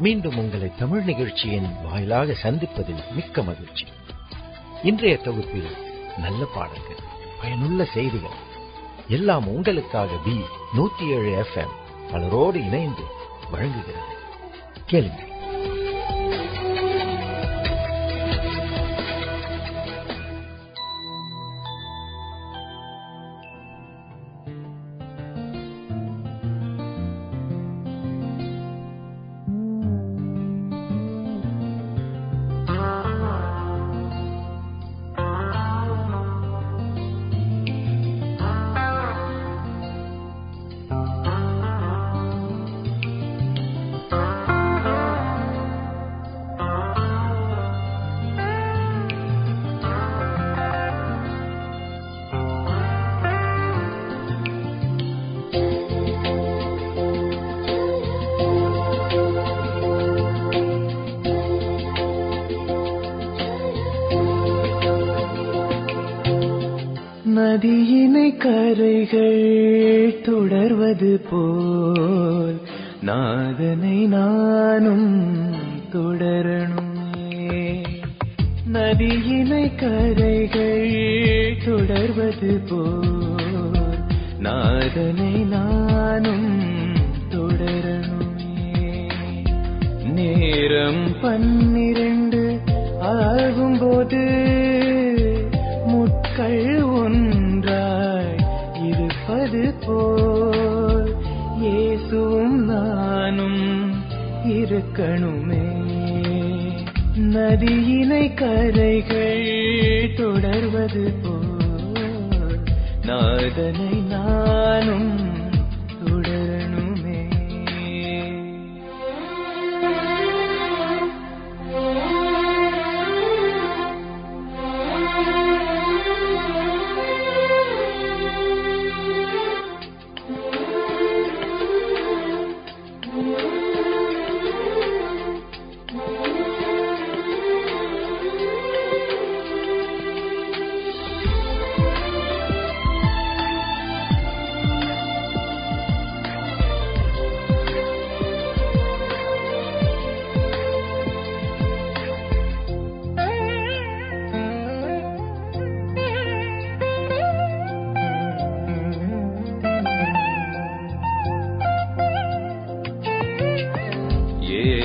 மீண்டும் உங்களை தமிழ் நிகழ்ச்சியின் வாயிலாக சந்திப்பதில் மிக்க மகிழ்ச்சி. இன்றைய தொகுப்பில் நல்ல பாடல்கள் பயனுள்ள செய்திகள் எல்லாம் உங்களுக்காக பி நூத்தி ஏழு எஃப் எம் பலரோடு இணைந்து வழங்குகிறது. கேளுங்கள்.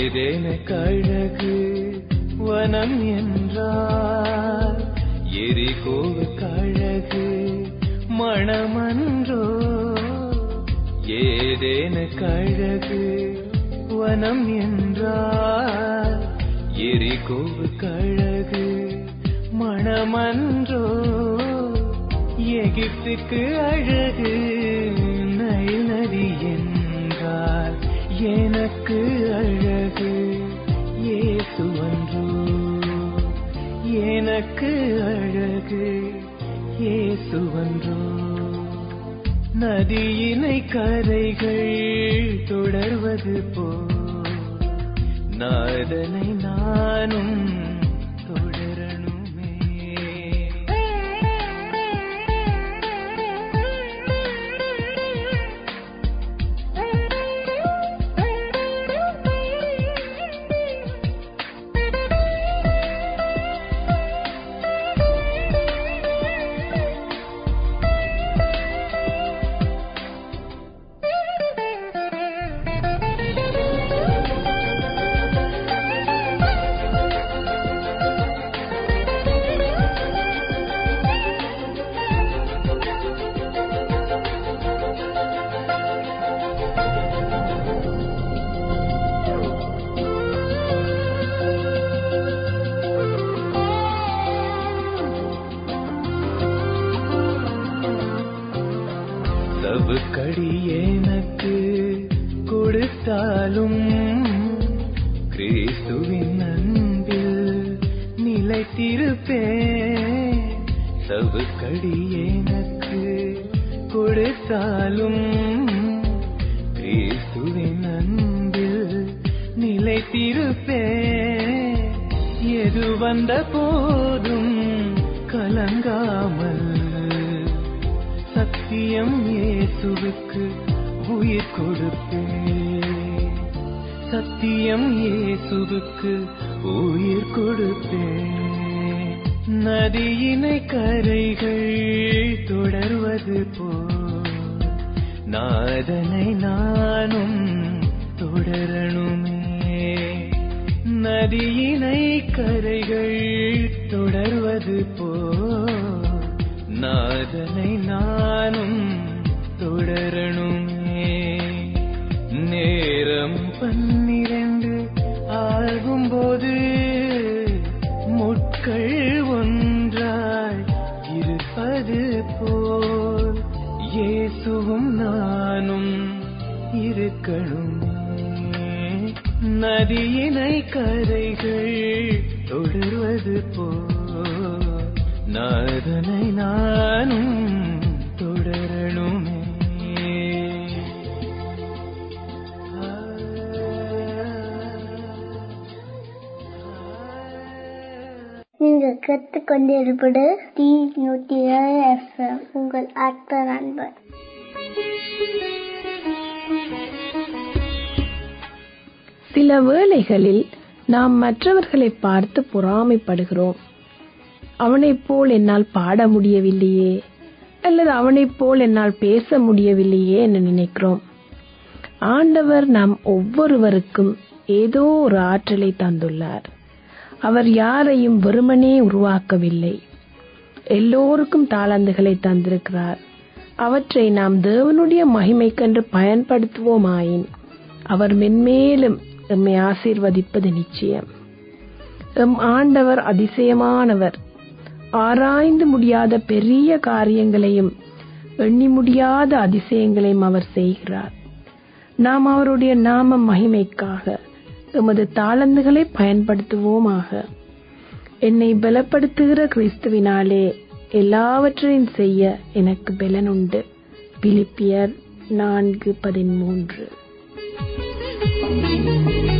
ஏதேன கழகு வனம் என்றார் எரிகோவு கழகு மணமன்றோ? ஏதேன கழகு வனம் என்றார் எரிகோவு கழகு மணமன்றோ? எகிப்துக்கு அழகு இயேசு நதியினை கரைகள் தொடர்வது போ நாதனை நானும் இருக்கணுமே நதியினை கரைகள் தொடர்வது போ நாதனை நானும் தொடரணுமே. நீங்கள் கற்றுக்கொண்டிருப்பது டி நூற்றி ஏழு எஃப்எம் உங்கள் அற்ப நண்பர் சில வேளைகளில் நாம் மற்றவர்களை பார்த்து பொறாமைப்படுகிறோம். அவனைப் போல் என்னால் பாட முடியவில்லையே அல்லது அவனைப் போல் என்னால் பேச முடியவில்லையே என நினைக்கிறோம். ஆண்டவர் நாம் ஒவ்வொருவருக்கும் ஏதோ ஒரு ஆற்றலை தந்துள்ளார். அவர் யாரையும் வெறுமனே உருவாக்கவில்லை. எல்லோருக்கும் தாளந்துகளை தந்திருக்கிறார். அவற்றை நாம் தேவனுடைய மகிமைக்கென்று பயன்படுத்துவோமாயின் அவர் மென்மேலும் எம்மை ஆசீர்வதிப்பது நிச்சயம். எம் ஆண்டவர் அதிசயமானவர். ஆராய்ந்து முடியாத பெரிய காரியங்களையும் எண்ணி முடியாத அதிசயங்களையும் அவர் செய்கிறார். நாம் அவருடைய நாம மகிமைக்காக எமது தாளந்துகளை பயன்படுத்துவோமாக. என்னை பலப்படுத்துகிற கிறிஸ்துவினாலே எல்லாவற்றையும் செய்ய எனக்கு பலனுண்டு. பிலிப்பியர் நான்கு பதிமூன்று. Thank you.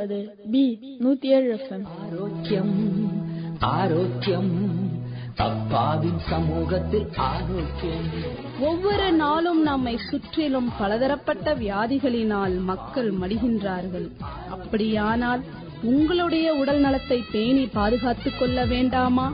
கேட்டுக்கொண்டிருப்பது பி நூத்தி ஏழு ஆரோக்கியம் ஆரோக்கியம் சமூகத்தில் ஆரோக்கியம். ஒவ்வொரு நாளும் நம்மை சுற்றிலும் பலதரப்பட்ட வியாதிகளினால் மக்கள் மடிகின்றார்கள். அப்படியானால் உங்களுடைய உடல் நலத்தை பேணி பாதுகாத்துக் கொள்ள வேண்டாமா?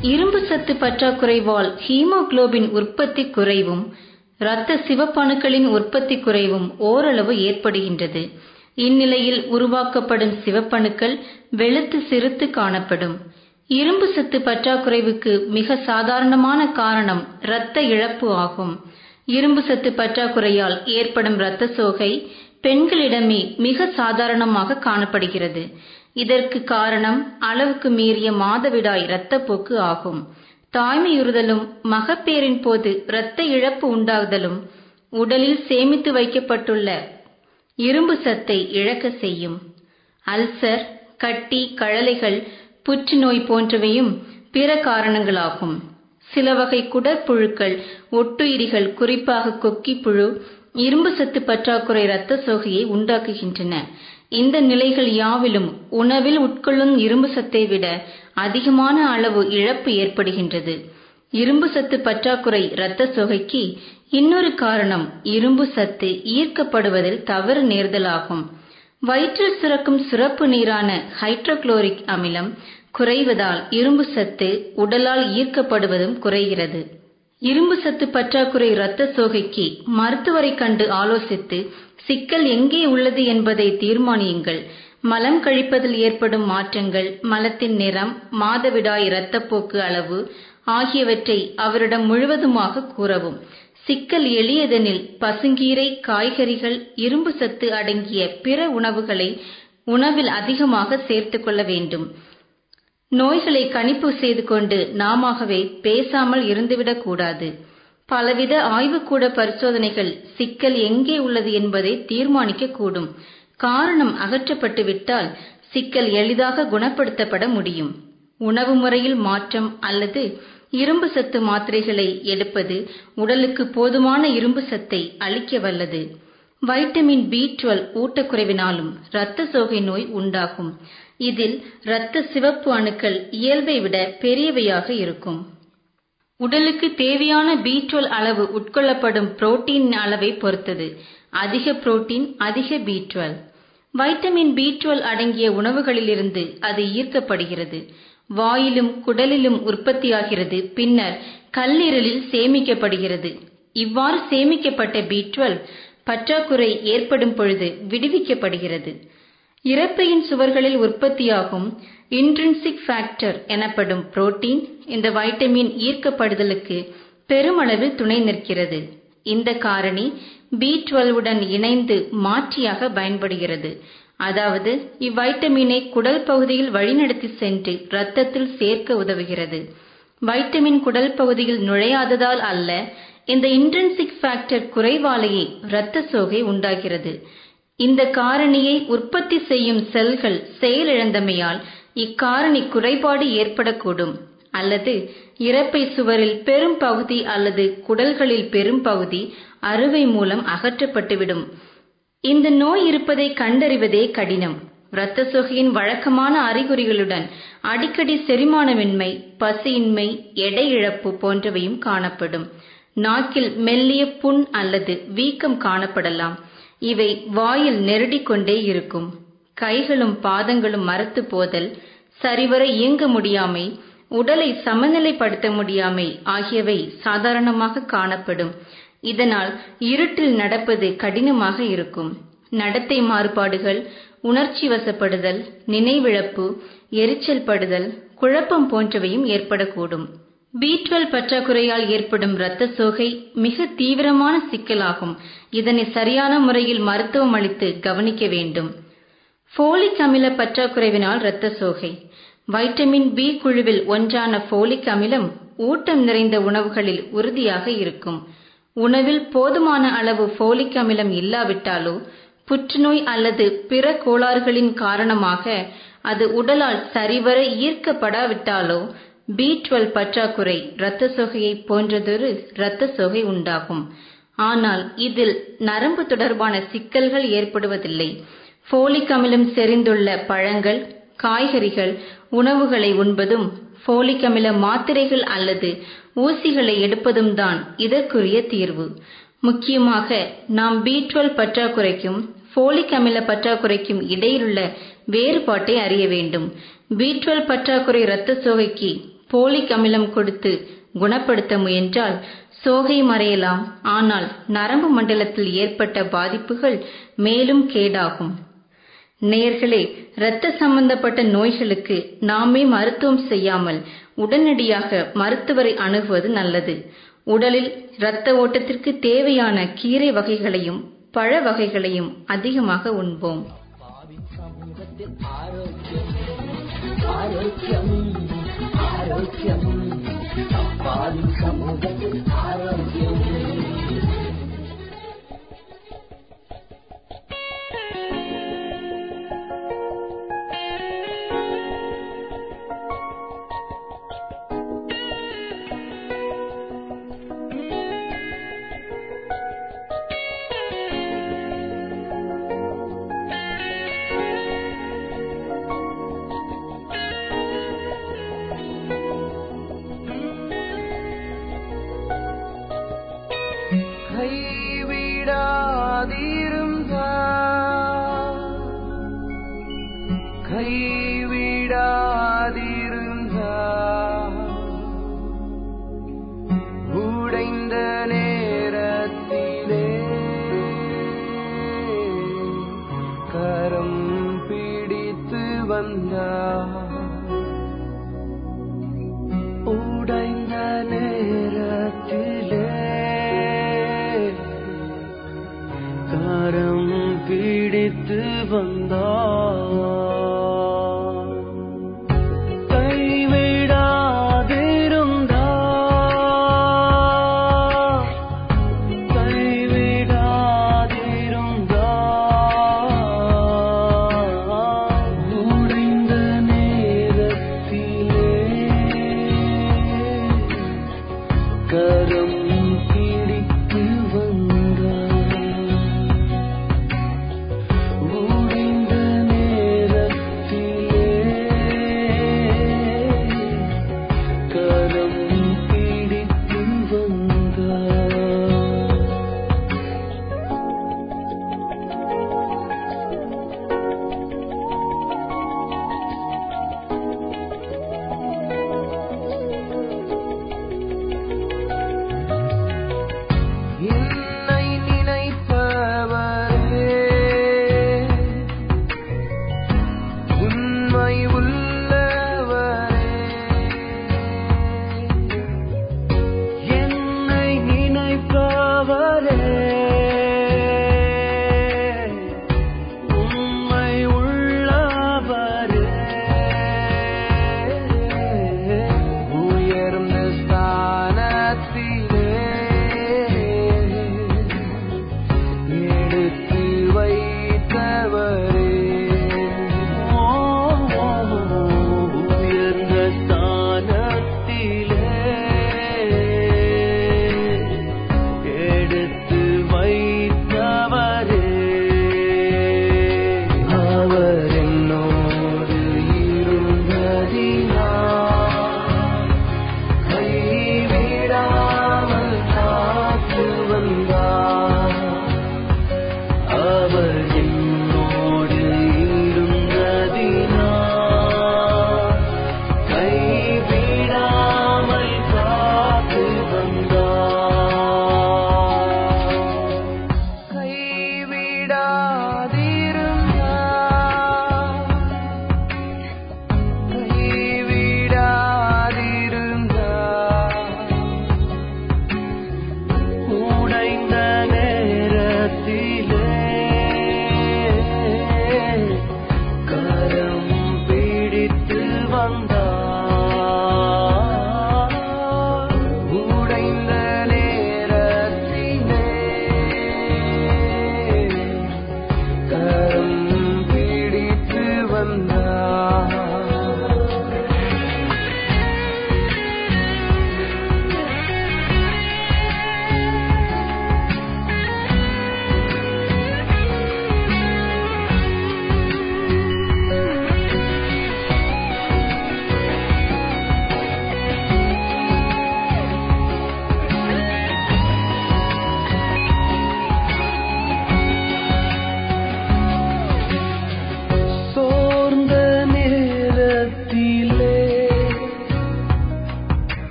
இரும்பு சத்து பற்றாக்குறைவால் ஹீமோகுளோபின் உற்பத்தி குறைவும் இரத்த சிவப்பணுக்களின் உற்பத்தி குறைவும் ஓரளவு ஏற்படுகின்றது. இந்நிலையில் உருவாக்கப்படும் சிவப்பணுக்கள் வெளுத்து சிறுத்து காணப்படும். இரும்பு சத்து பற்றாக்குறைவுக்கு மிக சாதாரணமான காரணம் இரத்த இழப்பு ஆகும். இரும்பு சத்து பற்றாக்குறையால் ஏற்படும் இரத்த சோகை பெண்களிடமே மிக சாதாரணமாக காணப்படுகிறது. இதற்கு காரணம் அளவுக்கு மீறிய மாதவிடாய் இரத்தப்போக்கு ஆகும். தாய்மையுறுதலும் மகப்பேறின் போது இரத்த இழப்பு உண்டாகுதலும் உடலில் சேமித்து வைக்கப்பட்டுள்ள இரும்பு சத்தை இழக்க செய்யும். அல்சர் கட்டி கழலைகள் புற்றுநோய் போன்றவையும் பிற காரணங்களாகும். சில வகை குடற்புழுக்கள் ஒட்டுயிரிகள் குறிப்பாக கொக்கிப்புழு இரும்பு சத்து பற்றாக்குறை இரத்த சோகையை உண்டாக்குகின்றன. இந்த நிலைகள் யாவிலும் உணவில் உட்கொள்ளும் இரும்பு சத்தை விட அதிகமான அளவு இழப்பு ஏற்படுகின்றது. இரும்பு சத்து பற்றாக்குறை இரத்த சோகைக்கு இன்னொரு காரணம் இரும்பு சத்து ஈர்க்கப்படுவதில் தவறு நேர்தலாகும். வயிற்றில் சுரக்கும் சுரப்பு நீரான ஹைட்ரோகுளோரிக் அமிலம் குறைவதால் இரும்பு சத்து உடலால் ஈர்க்கப்படுவதும் குறைகிறது. இரும்பு சத்து பற்றாக்குறை இரத்த சோகைக்கு மருத்துவரை கண்டு ஆலோசித்து சிக்கல் எங்கே உள்ளது என்பதை தீர்மானியுங்கள். மலம் கழிப்பதில் ஏற்படும் மாற்றங்கள் மலத்தின் நிறம் மாதவிடாய் இரத்தப்போக்கு அளவு ஆகியவற்றை அவரிடம் முழுவதுமாக கூறவும். சிக்கல் எளியதெனில் பசுங்கீரை காய்கறிகள் இரும்பு சத்து அடங்கிய பிற உணவுகளை உணவில் அதிகமாக சேர்த்துக் கொள்ள வேண்டும். நோய்களை கணிப்பு செய்து கொண்டு நாமவே பேசாமல் இருந்துவிடக் கூடாது. பலவித ஆய்வுக்கூட பரிசோதனைகள் சிக்கல் எங்கே உள்ளது என்பதை தீர்மானிக்கக்கூடும் காரணம் அகற்றப்பட்டு விட்டால் சிக்கல் எளிதாக குணப்படுத்தப்பட முடியும். உணவு முறையில் மாற்றம் அல்லது இரும்பு சத்து மாத்திரைகளை எடுப்பது உடலுக்கு போதுமான இரும்பு சத்தை அளிக்க வல்லது. வைட்டமின் பி டுவெல் ஊட்டக்குறைவினாலும் இரத்த சோகை நோய் உண்டாகும். இதில் இரத்த சிவப்பு அணுக்கள் இயல்பை விட பெரியவையாக இருக்கும். உடலுக்கு தேவையான பி டுவெல் அளவு உட்கொள்ளப்படும் புரோட்டீன் அளவை பொறுத்தது. அதிக புரோட்டீன் அதிக B twelve vitamin B twelve அடங்கிய உணவுகளிலிருந்து அது ஈர்க்கப்படுகிறது. வாயிலும் குடலிலும் உற்பத்தியாகிறது. பின்னர் கல்லீரலில் சேமிக்கப்படுகிறது. இவ்வாறு சேமிக்கப்பட்ட பி டுவெல் பற்றாக்குறை ஏற்படும் பொழுது விடுவிக்கப்படுகிறது. இறப்பையின் சுவர்களில் உற்பத்தியாகும் இன்ட்ரின்சிக் ஃபேக்டர் எனப்படும் புரோட்டீன் இந்த வைட்டமின் ஈர்க்கப்படுதலுக்கு பெருமளவில் துணை நிற்கிறது. இந்த காரணி பி உடன் இணைந்து மாற்றியாக பயன்படுகிறது. அதாவது இவ்வைட்டமினை குடல் பகுதியில் வழிநடத்தி சென்று இரத்தத்தில் சேர்க்க உதவுகிறது. வைட்டமின் குடல் பகுதியில் நுழையாததால் அல்ல இந்த இன்ட்ரின்சிக் ஃபேக்டர் குறைவாலேயே இரத்த சோகை உண்டாகிறது. இந்த காரணியை உற்பத்தி செய்யும் செல்கள் செயலிழந்தமையால் இக்காரணி குறைபாடு ஏற்படக்கூடும். அல்லது இறப்பை சுவரில் பெரும் பகுதி அல்லது குடல்களில் பெரும் பகுதி அறுவை மூலம் அகற்றப்பட்டுவிடும். இந்த நோய் இருப்பதை கண்டறிவதே கடினம். இரத்த சோகையின் வழக்கமான அறிகுறிகளுடன் அடிக்கடி செரிமானமின்மை பசியின்மை எடை இழப்பு போன்றவையும் காணப்படும். நாக்கில் மெல்லிய புண் அல்லது வீக்கம் காணப்படலாம். இவை வாயில் நெருடிக்கொண்டே இருக்கும். கைகளும் பாதங்களும் மரத்து போதல் சரிவர இயங்க முடியாமை உடலை சமநிலைப்படுத்த முடியாமை ஆகியவை சாதாரணமாக காணப்படும். இதனால் இருட்டில் நடப்பது கடினமாக இருக்கும். நடத்தை மாறுபாடுகள் உணர்ச்சி வசப்படுதல் நினைவிழப்பு எரிச்சல் படுதல் குழப்பம் போன்றவையும் ஏற்படக்கூடும். பி டுவெல் பற்றாக்குறையால் ஏற்படும் இரத்த சோகை மிக தீவிரமான சிக்கலாகும். இதனை சரியான முறையில் மருத்துவம் அளித்து கவனிக்க வேண்டும். ஃபோலிக் அமில பற்றாக்குறைவினால் இரத்த சோகை. வைட்டமின் பி குழுவில் ஒன்றான ஃபோலிக் அமிலம் ஊட்டம் நிறைந்த உணவுகளில் உறுதியாக இருக்கும். உணவில் போதுமான அளவு ஃபோலிக் அமிலம் இல்லாவிட்டாலோ புற்றுநோய் அல்லது பிற கோளாறுகளின் காரணமாக அது உடலால் சரிவர ஈர்க்கப்படாவிட்டாலோ பி டுவெல் பற்றாக்குறை இரத்த சொகையை போன்றதொரு இரத்த சொகை உண்டாகும். ஆனால் இதில் நரம்பு தொடர்பான சிக்கல்கள் ஏற்படுவதில்லை. ஃபோலிக் அமிலம் செறிந்துள்ள பழங்கள் காய்கறிகள் உணவுகளை உண்பதும் ஃபோலிக் அமில மாத்திரைகள் அல்லது ஊசிகளை எடுப்பதும் தான் இதற்குரிய தீர்வு. முக்கியமாக நாம் பி பற்றாக்குறைக்கும் ஃபோலிக் அமில பற்றாக்குறைக்கும் இடையிலுள்ள வேறுபாட்டை அறிய வேண்டும். பி பற்றாக்குறை இரத்த சோகைக்கு ஃபோலிக் அமிலம் கொடுத்து குணப்படுத்த முயன்றால் சோகை மறையலாம். ஆனால் நரம்பு மண்டலத்தில் ஏற்பட்ட பாதிப்புகள் மேலும் கேடாகும். நேயர்களே இரத்த சம்பந்தப்பட்ட நோய்களுக்கு நாமே மருத்துவம் செய்யாமல் உடனடியாக மருத்துவரை அணுகுவது நல்லது. உடலில் இரத்த ஓட்டத்திற்கு தேவையான கீரை வகைகளையும் பழ வகைகளையும் அதிகமாக உண்போம். ஆரோக்கியம் ஆரோக்கியம் ஆரோக்கியம் சமூகத்தில் ஆரோக்கியம்.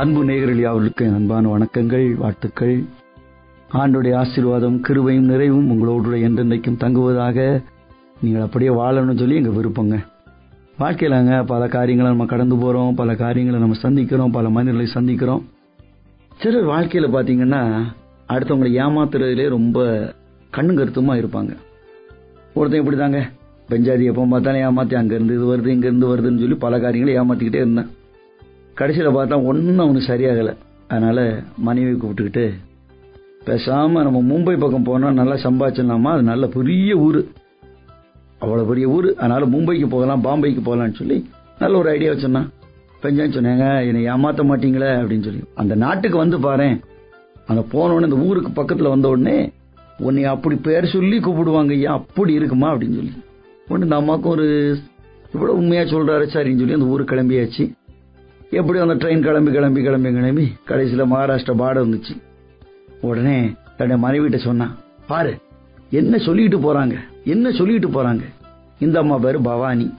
அன்பு நேயர்கள் யாவர்களுக்கு அன்பான வணக்கங்கள் வாழ்த்துக்கள். ஆண்டுடைய ஆசீர்வாதம் கிருவையும் நிறைவும் உங்களோடு என்றென்றைக்கும் தங்குவதாக நீங்கள் அப்படியே வாழணும்னு சொல்லி எங்க விருப்பங்க. வாழ்க்கையிலாங்க பல காரியங்களை நம்ம கடந்து போறோம் பல காரியங்களை நம்ம சந்திக்கிறோம் பல மனிதர்களை சந்திக்கிறோம். சிலர் வாழ்க்கையில பாத்தீங்கன்னா அடுத்தவங்களை ஏமாத்துறதுலே ரொம்ப கண்ணு கருத்துமாக இருப்பாங்க. ஒருத்தன் இப்படி தாங்க பெஞ்சாதி எப்போ பார்த்தாலும் ஏமாத்தி அங்க இருந்து இது வருது இங்க இருந்து வருதுன்னு சொல்லி பல காரியங்களை ஏமாத்திக்கிட்டே இருந்தேன். கடைசியில் பார்த்தா ஒன்றும் அவனுக்கு சரியாகலை. அதனால மனைவி கூப்பிட்டுக்கிட்டு பேசாம நம்ம மும்பை பக்கம் போனால் நல்லா சம்பாதிச்சிடலாமா? அது நல்ல பெரிய ஊர். அவ்வளோ பெரிய ஊர். அதனால மும்பைக்கு போகலாம் பாம்பேக்கு போகலாம்னு சொல்லி நல்ல ஒரு ஐடியா வச்சிருந்தான். பெஞ்சான்னு சொன்னாங்க என்னை ஏமாத்த மாட்டீங்களே? அப்படின்னு சொல்லி. அந்த நாட்டுக்கு வந்து பாரேன். அந்த போனோடனே இந்த ஊருக்கு பக்கத்தில் வந்த உடனே உன்னை அப்படி பேர் சொல்லி கூப்பிடுவாங்க ஐயா அப்படி இருக்குமா? அப்படின்னு சொல்லி. ஒன்று இந்த அம்மாவுக்கும் ஒரு இவ்வளோ உண்மையாக சொல்கிறாரு சரின்னு சொல்லி அந்த ஊருக்கு கிளம்பியாச்சு. எப்படி அந்த ட்ரெயின் கிளம்பி கிளம்பி கிளம்பி கிளம்பி கடைசியில மகாராஷ்டிரா பாடம் வந்துச்சு உடனே தன்னுடைய மனைவிட்ட சொன்னான் பாரு என்ன சொல்லிட்டு போறாங்க? என்ன சொல்லிட்டு போறாங்க? இந்த அம்மா பேரு பவானி.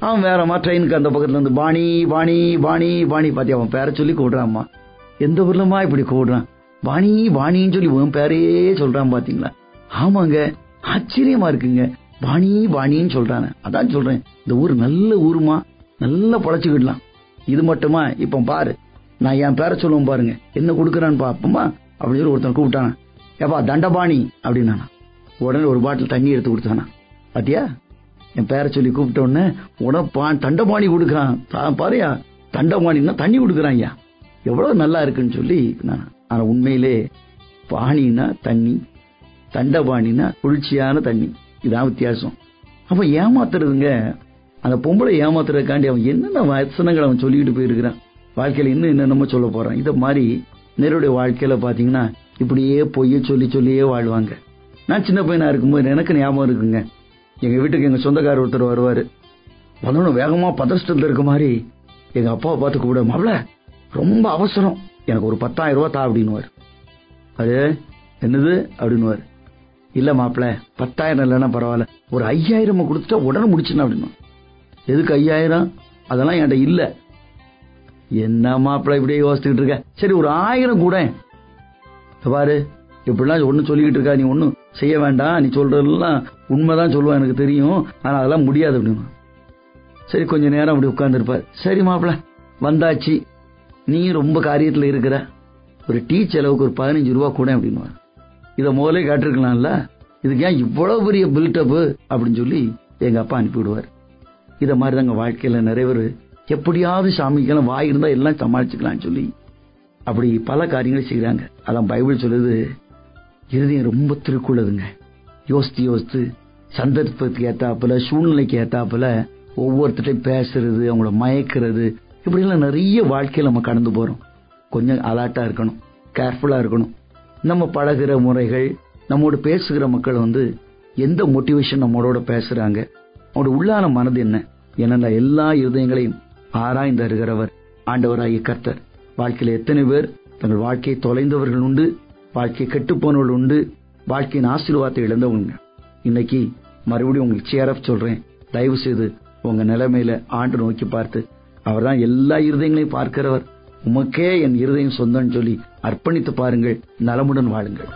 அவன் வேறம்மா ட்ரெயினுக்கு அந்த பக்கத்துல இருந்து பாணி பாணி பாணி பாணி பாத்தி அவன் பேரை சொல்லி கூடுறான்மா எந்த ஊர்லமா இப்படி கூடுறான் பாணி பாணின்னு சொல்லி உன் பேரையே சொல்றான் பாத்தீங்களா? ஆமாங்க ஆச்சரியமா இருக்குங்க. பாணி பாணின்னு சொல்றானே. அதான் சொல்றேன் இந்த ஊர் நல்ல ஊருமா? நல்லா பொழைச்சுக்கிடலாம். இது மட்டுமா? இப்ப பாரு. நான் என் பேரை சொல்லுவேன் பாருங்க. என்ன கொடுக்கறான்னு பாப்போமா? அப்படின்னு சொல்லி ஒருத்தன் கூப்பிட்டானா. ஏப்பா தண்டபாணி அப்படின்னா உடனே ஒரு பாட்டில் தண்ணி எடுத்து கொடுத்தானா. பாத்தியா? என் பேரை சொல்லி கூப்பிட்ட உடனே உடனே பா- தண்டபாணி கொடுக்கறான். பாருயா. தண்டபாணின்னா தண்ணி கொடுக்கறான் ஐயா எவ்வளவு நல்லா இருக்குன்னு சொல்லி நான் ஆனா உண்மையிலே பாணின்னா தண்ணி தண்டபாணின்னா குளிர்ச்சியான தண்ணி. இதான் வித்தியாசம். அப்ப ஏமாத்துறதுங்க. அந்த பொம்பளை ஏமாத்துறதுக்காண்டி அவன் என்னென்ன வசனங்கள் அவன் சொல்லிக்கிட்டு போயிருக்கிறான்? வாழ்க்கையில இன்னும் என்னென்னமோ சொல்ல போறான். இதை மாதிரி நேருடைய வாழ்க்கையில பாத்தீங்கன்னா இப்படியே பொய்ய சொல்லி சொல்லியே வாழ்வாங்க. நான் சின்ன பையனா இருக்கும்போது எனக்கு ஞாபகம் இருக்குங்க. எங்க வீட்டுக்கு எங்க சொந்தக்காரர் ஒருத்தர் வருவாரு. வந்தோன்னு வேகமா பதஷ்டத்துல இருக்க மாதிரி எங்க அப்பாவை பார்த்து கூட மாப்ள ரொம்ப அவசரம். எனக்கு ஒரு பத்தாயிரம் ரூபா தா அப்படின்னுவார். அது என்னது? அப்படின்னுவார். இல்ல மாப்பிள பத்தாயிரம் இல்லைன்னா பரவாயில்ல. ஒரு ஐயாயிரம் கொடுத்துட்டா உடனே முடிச்சுனா அப்படின்னு எதுக்கு ஐயாயிரம்? அதெல்லாம் என்கிட்ட இல்ல. என்ன மாப்பிள இப்படியே யோசிச்சுக்கிட்டு இருக்க? சரி ஒரு ஆயிரம் கூட. பாரு இப்படிலாம் ஒன்னும் சொல்லிக்கிட்டு இருக்கா? நீ ஒன்னும் செய்ய வேண்டாம். நீ சொல்றதெல்லாம் உண்மைதான் சொல்லுவா எனக்கு தெரியும். ஆனா அதெல்லாம் முடியாது அப்படின்னு சரி கொஞ்ச நேரம் அப்படி உட்கார்ந்துருப்பார். சரி மாப்பிள வந்தாச்சு. நீ ரொம்ப காரியத்துல இருக்கிற. ஒரு டீ செலவுக்கு ஒரு பதினஞ்சு ரூபா கூட அப்படின்னு இதை முதல்ல கேட்டிருக்கலாம்ல? இதுக்கு ஏன் இவ்வளவு பெரிய பில்டப் அப்படின்னு சொல்லி எங்க அப்பா அனுப்பிவிடுவார். இத மாதிரி தாங்க வாழ்க்கையில நிறைய பேர் எப்படியாவது சாமிக்கெல்லாம் வாய் இருந்தா எல்லாம் சமாளிச்சுக்கலாம்னு சொல்லி அப்படி பல காரியங்களை செய்யறாங்க அதான் பைபிள் சொல்லுது இருதயம் ரொம்ப திருக்குள்ளதுங்க. யோசித்து யோசித்து சந்தர்ப்பத்துக்கு ஏத்தாப்புல சூழ்நிலைக்கு ஏத்தாப்புல ஒவ்வொருத்தரையும் பேசுறது அவங்கள மயக்கிறது இப்படிலாம் நிறைய வாழ்க்கையில நம்ம கடந்து போறோம். கொஞ்சம் அலர்ட்டா இருக்கணும் கேர்ஃபுல்லா இருக்கணும். நம்ம பழகிற முறைகள் நம்மோட பேசுகிற மக்கள் வந்து எந்த மோட்டிவேஷன் நம்மளோட பேசுறாங்க? அவனோட உள்ளான மனது என்ன? ஏன்னா எல்லா இருதயங்களையும் ஆராய்ந்து அருகிறவர் ஆண்டவராகிய கர்த்தர் வாழ்க்கையில எத்தனை பேர் தங்கள் வாழ்க்கையை தொலைந்தவர்கள் உண்டு வாழ்க்கையை கெட்டுப்போனவர்கள் உண்டு வாழ்க்கையின் ஆசீர்வாதத்தை இழந்தவங்க. இன்னைக்கு மறுபடியும் உங்களுக்கு சேரப் சொல்றேன். தயவு செய்து உங்க நிலைமையில ஆண்டு நோக்கி பார்த்து அவர்தான் எல்லா இருதயங்களையும் பார்க்கிறவர். உமக்கே என் இருதயம் சொந்தம்னு சொல்லி அர்ப்பணித்து பாருங்கள். நலமுடன் வாழுங்கள்.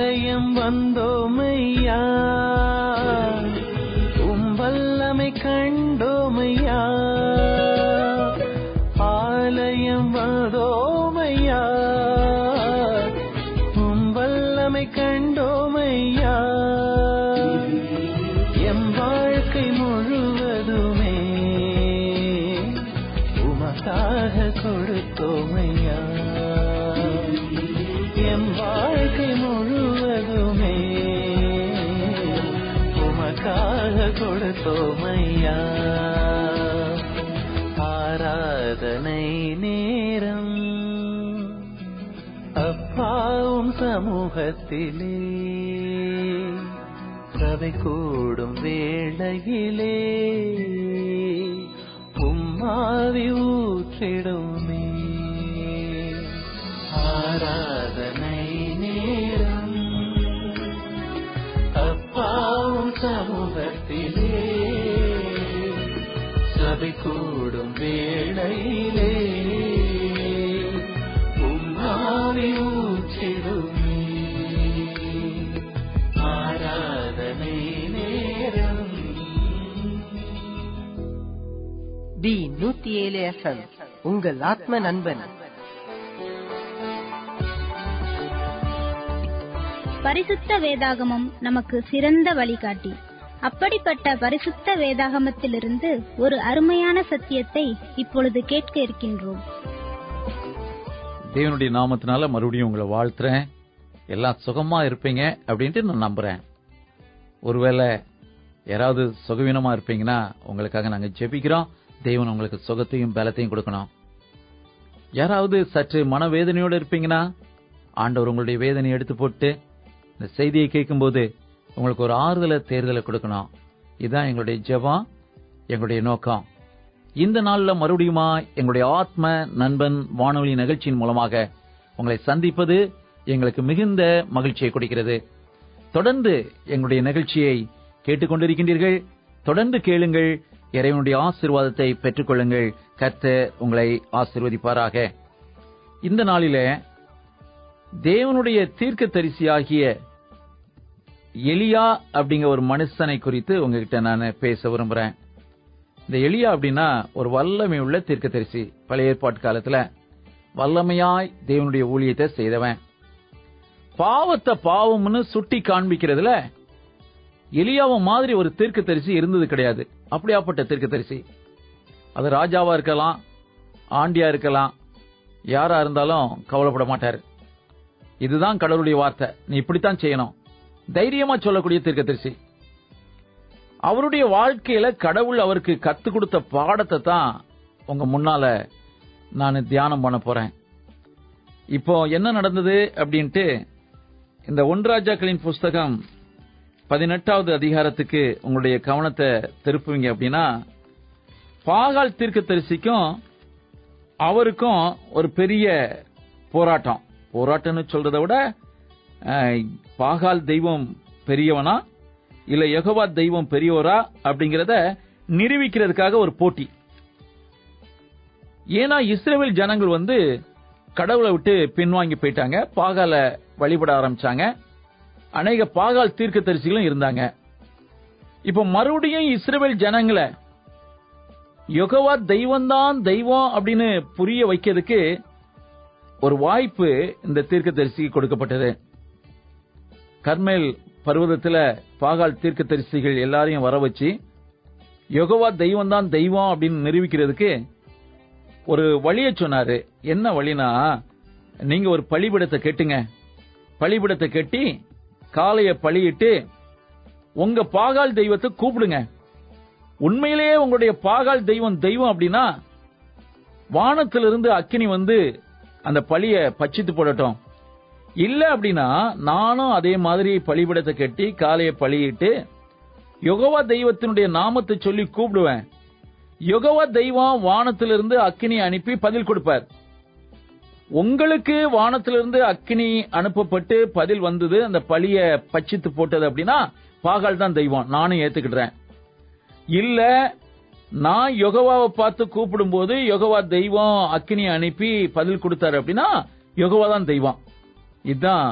நிலையம் வந்தோமையா சமூகத்திலே சபை நூத்தி ஏழு எஃப்எம் உங்கள் ஆத்ம நண்பன். பரிசுத்த வேதாகமம் நமக்கு சிறந்த வழிகாட்டி. அப்படிப்பட்ட பரிசுத்த வேதாகமத்திலிருந்து ஒரு அருமையான சத்தியத்தை இப்பொழுது கேட்க இருக்கின்றோம். தேவனுடைய நாமத்தினால மறுபடியும் உங்களை வாழ்த்துறேன். எல்லாம் சுகமா இருப்பீங்க அப்படின்ட்டு நான் நம்புறேன். ஒருவேளை யாராவது சுகவீனமா இருப்பீங்கன்னா உங்களுக்காக நாங்க ஜெபிக்கிறோம். தேவன் உங்களுக்கு சுகத்தையும் பலத்தையும் கொடுக்கணும். யாராவது சற்று மனவேதனையோடு இருப்பீங்கன்னா ஆண்டவர் உங்களுடைய வேதனையை எடுத்து போட்டு இந்த செய்தியை கேட்கும்போது உங்களுக்கு ஒரு ஆறுதலை தேர்தலை கொடுக்கணும். இதுதான் எங்களுடைய ஜெபம் எங்களுடைய நோக்கம். இந்த நாளில் மறுபடியுமா எங்களுடைய ஆத்ம நண்பன் வானொலி நிகழ்ச்சியின் மூலமாக உங்களை சந்திப்பது எங்களுக்கு மிகுந்த மகிழ்ச்சியை கொடுக்கிறது. தொடர்ந்து எங்களுடைய நிகழ்ச்சியை கேட்டுக்கொண்டிருக்கின்றீர்கள். தொடர்ந்து கேளுங்கள். இறைவனுடைய ஆசீர்வாதத்தை பெற்றுக்கொள்ளுங்கள். கர்த்த உங்களை ஆசீர்வதிப்பாராக. இந்த நாளிலே தேவனுடைய தீர்க்க தரிசியாகிய எலியா அப்படிங்கிற ஒரு மனுஷனை குறித்து உங்ககிட்ட நான் பேச விரும்புறேன். இந்த எலியா அப்படின்னா ஒரு வல்லமை உள்ள தீர்க்கதரிசி. பழைய ஏற்பாட்டு காலத்துல வல்லமையாய் தேவனுடைய ஊழியத்தை செய்தவன். பாவத்தை பாவம்னு சுட்டி காண்பிக்கிறதுல எலியாவும் மாதிரி ஒரு தீர்க்கதரிசி இருந்தது கிடையாது. அப்படியாப்பட்ட தீர்க்கதரிசி. அது ராஜாவா இருக்கலாம் ஆண்டியா இருக்கலாம் யாரா இருந்தாலும் கவலைப்பட மாட்டாரு. இதுதான் கடவுளுடைய வார்த்தை. நீ இப்படித்தான் செய்யணும். தைரியமா சொல்லக்கூடிய தீர்க்கதரிசி. அவருடைய வாழ்க்கையில கடவுள் அவருக்கு கத்து கொடுத்த பாடத்தை தான் உங்க முன்னால நான் தியானம் பண்ண போறேன். இப்போ என்ன நடந்தது அப்படின்ட்டு இந்த ஒன்ராஜாக்களின் புஸ்தகம் பதினெட்டாவது அதிகாரத்துக்கு உங்களுடைய கவனத்தை திருப்புவீங்க அப்படின்னா பாகால் தீர்க்க தரிசிக்கும் அவருக்கும் ஒரு பெரிய போராட்டம். போராட்டம்னு சொல்றதை விட பாகால் தெய்வம் பெரியவனா இல்ல யெகோவா தெய்வம் பெரியவரா அப்படிங்கறத நிரூபிக்கிறதுக்காக ஒரு போட்டி. ஏன்னா இஸ்ரேல் ஜனங்கள் வந்து கடவுளை விட்டு பின்வாங்கி போயிட்டாங்க பாகால வழிபட ஆரம்பிச்சாங்க. அநேக பாகால் தீர்க்க தரிசிகளும் இருந்தாங்க. இப்ப மறுபடியும் இஸ்ரேல் ஜனங்களை யோகவா தெய்வம்தான் தெய்வம் அப்படின்னு புரிய வைக்கிறதுக்கு ஒரு வாய்ப்பு இந்த தீர்க்கதரிசிக்கு கொடுக்கப்பட்டது. கர்மேல் பர்வதத்தில் பாகால் தீர்க்கதரிசிகள் எல்லாரையும் வர வச்சு யோகவா தெய்வம் தான் தெய்வம் அப்படின்னு நிரூபிக்கிறதுக்கு ஒரு வழியை சொன்னாரு. என்ன வழினா நீங்க ஒரு பழிபிடத்தை கெட்டுங்க. பலிபிடத்தை கட்டி காளைய பழியிட்டு உங்க பாகால் தெய்வத்தை கூப்பிடுங்க. உண்மையிலேயே உங்களுடைய பாகால் தெய்வம் தெய்வம் அப்படின்னா வானத்திலிருந்து அக்கினி வந்து அந்த பழிய பச்சித்து போடட்டும். இல்ல அப்படின்னா நானும் அதே மாதிரி பழிபடத்தை கட்டி காலையை பழியிட்டு யுகவா தெய்வத்தினுடைய நாமத்தை சொல்லி கூப்பிடுவேன். யுகவா தெய்வம் வானத்திலிருந்து அக்கினி அனுப்பி பதில் கொடுப்பார். உங்களுக்கு வானத்திலிருந்து அக்கினி அனுப்பப்பட்டு பதில் வந்தது அந்த பழிய பச்சித்து போட்டது அப்படின்னா பாகால் தான் தெய்வம். நானும் ஏத்துக்கிடுறேன். இல்ல நான் யோகவாவை பார்த்து கூப்பிடும்போது யோகவா தெய்வம் அக்கினி அனுப்பி பதில் கொடுத்தாரு அப்படின்னா யோகவா தான் தெய்வம். இதுதான்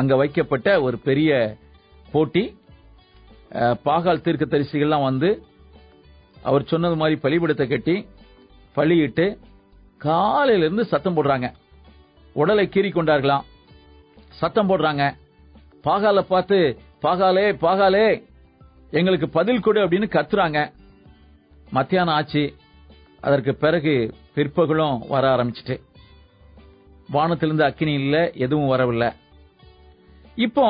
அங்க வைக்கப்பட்ட ஒரு பெரிய போட்டி. பாகால் தீர்க்க தரிசிகள்லாம் வந்து அவர் சொன்னது மாதிரி பலிபீடத்தை கட்டி பழியிட்டு காலையிலிருந்து சத்தம் போடுறாங்க. உடலை கீறி கொண்டார்களாம். சத்தம் போடுறாங்க. பாகால பார்த்து பாகாலே பாகாலே எங்களுக்கு பதில் கொடு அப்படின்னு கத்துறாங்க. மத்தியானம் ஆச்சு. அதற்கு பிறகு பிற்பகலும் வர ஆரம்பிச்சிட்டு. வானத்திலிருந்து அக்கினி இல்ல எதுவும் வரவில்லை. இப்போ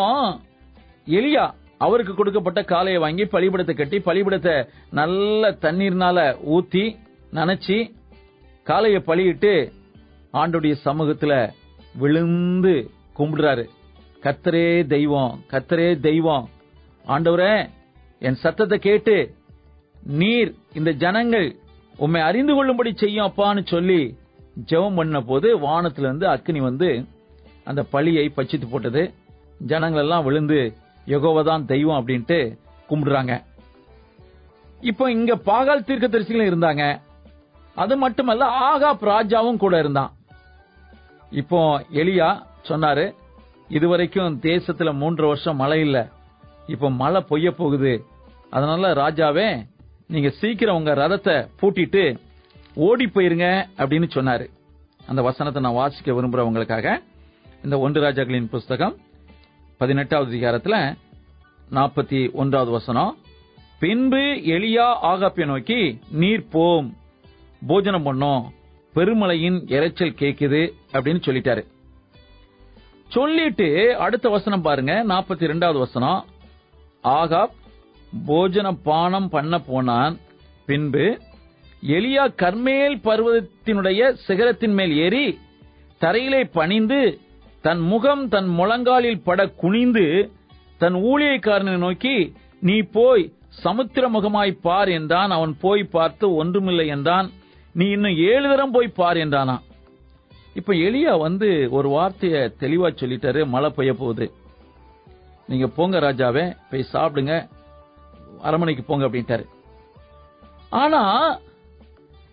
எலியா அவருக்கு கொடுக்கப்பட்ட காளையை வாங்கி பழிபடத்தை கட்டி பழிபடத்தை நல்ல தண்ணீர்னால ஊத்தி நனைச்சி காளையை பழியிட்டு ஆண்டுடைய சமூகத்துல விழுந்து கும்பிடுறாரு. கத்தரே தெய்வம் கத்தரே தெய்வம். ஆண்டவரே என் சத்தத்தை கேட்டு நீர் இந்த ஜனங்கள் உண்மை அறிந்து கொள்ளும்படி செய்யும் அப்பான்னு சொல்லி ஜெபம் பண்ண போது வானத்துல இருந்து அக்னி வந்து அந்த பழியை பச்சித்து போட்டது. ஜனங்கள் எல்லாம் விழுந்து யகோவதான் தெய்வம் அப்படின்ட்டு கும்பிடுறாங்க. இப்போ இங்க பாகால் தீர்க்க தரிசிகளும் இருந்தாங்க. அது மட்டுமல்ல ஆகாப் ராஜாவும் கூட இருந்தான். இப்போ எலியா சொன்னாரு இதுவரைக்கும் தேசத்துல மூன்று வருஷம் மழை இல்ல. இப்போ மழை பொய்ய போகுது. அதனால ராஜாவே நீங்க சீக்கிரம் உங்க ரதத்தை பூட்டிட்டு ஓடி போயிருங்க அப்படின்னு சொன்னாரு. அந்த வசனத்தை நான் வாசிக்க விரும்புறேன் உங்களுக்காக இந்த ஒன்று ராஜாக்களின் புஸ்தகம் பதினெட்டாவது அதிகாரத்துல நாற்பத்தி ஒன்றாவது வசனம் பின்பு எளியா ஆகாப்பிய நோக்கி நீர் போம் போஜனம் பண்ணோம். பெருமலையின் இறைச்சல் கேக்குது அப்படின்னு சொல்லிட்டாரு. சொல்லிட்டு அடுத்த வசனம் பாருங்க நாற்பத்தி ரெண்டாவது வசனம். ஆகாப் போஜன பானம் பண்ண போனான். பின்பு எலியா கர்மேல் பர்வதத்தினுடைய சிகரத்தின் மேல் ஏறி தரையிலே பணிந்து தன் முகம் தன் முழங்காலில் பட குனிந்து தன் ஊழியக்காரனை நோக்கி நீ போய் சமுத்திர முகமாய் பார் என்றான். அவன் போய் பார்த்து ஒன்றுமில்லை என்றான். நீ இன்னும் ஏழு தரம் போய் பார் என்றானா இப்ப எளியா வந்து ஒரு வார்த்தைய தெளிவா சொல்லிட்டாரு மழை பெய்ய போகுது. நீங்க போங்க ராஜாவே போய் சாப்பிடுங்க அரமனைக்கு போங்க அப்படின்ட்டாரு. ஆனா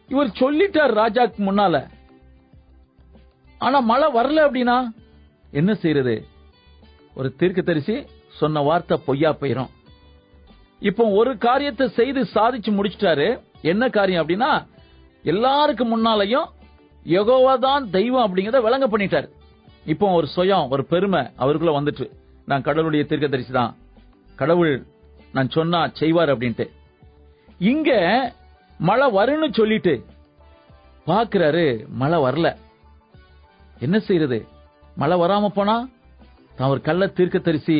இவர் சொல்லிட்டார் ராஜாக்கு முன்னால. ஆனா மழை வரல அப்படின்னா என்ன செய்யறது ஒரு தீர்க்கதரிசி சொன்ன வார்த்தை பொய்யா போயிரும். இப்போ ஒரு காரியத்தை செய்து சாதிச்சு முடிச்சிட்டாரு. என்ன காரியம் அப்படின்னா எல்லாருக்கு முன்னாலையும் யெகோவா தான் தெய்வம் அப்படிங்கறத விளங்க பண்ணிட்டாரு. இப்போ ஒரு சுயம் ஒரு பெருமை அவருக்குள்ள வந்துட்டு நான் கடவுளுடைய தீர்க்கதரிசி தான். கடவுள் நான் சொன்னா செய்வார் அப்படின்ட்டு. இங்க மழை வரும்னு சொல்லிட்டு பாக்குறாரு மழை வரல. என்ன செய்யறது? மழை வராம போனா தான் ஒரு கள்ள தீர்க்கதரிசி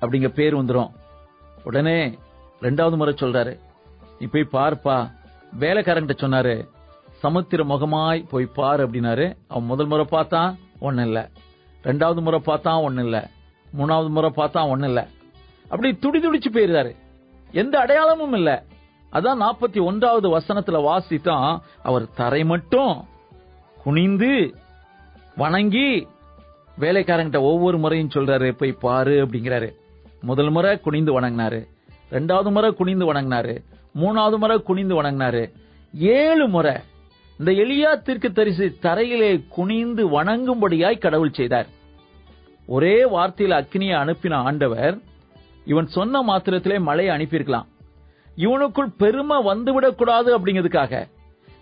அப்படிங்க பேர் வந்துடும் உடனே ரெண்டாவது முறை சொல்றாரு. நீ போய் பார்ப்பா. வேலைக்காரங்கிட்ட சொன்னாரு சமுத்திர முகமாய் போய் பார் அப்படின்னாரு. அவன் முதல் முறை பார்த்தான் ஒண்ணு இல்லை. ரெண்டாவது முறை பார்த்தான் ஒண்ணு இல்லை. மூணாவது முறை பார்த்தான் ஒன்றும் இல்லை. அப்படி துடி துடிச்சு போயிருந்தாரு. எந்த அடையாளமும் இல்லை. அதான் நாற்பத்தி ஒன்றாவது வசனத்துல வாசித்தான் அவர் தரை மட்டும் குனிந்து வணங்கி வேலைக்காரங்கிட்ட ஒவ்வொரு முறையும் சொல்றாரு போய் பாரு அப்படிங்கிறாரு. முதல் முறை குனிந்து வணங்கினாரு. ரெண்டாவது முறை குனிந்து வணங்கினாரு. மூணாவது முறை குனிந்து வணங்கினாரு. ஏழு முறை இந்த எளியா தீர்க்க தரிசி தரையிலே குனிந்து வணங்கும்படியாய் கடவுள் செய்தார். ஒரே வார்த்தையில அக்னியை அனுப்பின ஆண்டவர் இவன் சொன்ன மாத்திரத்திலே மழையை அனுப்பியிருக்கலாம். இவனுக்குள் பெருமை வந்துவிடக் கூடாது அப்படிங்கிறதுக்காக.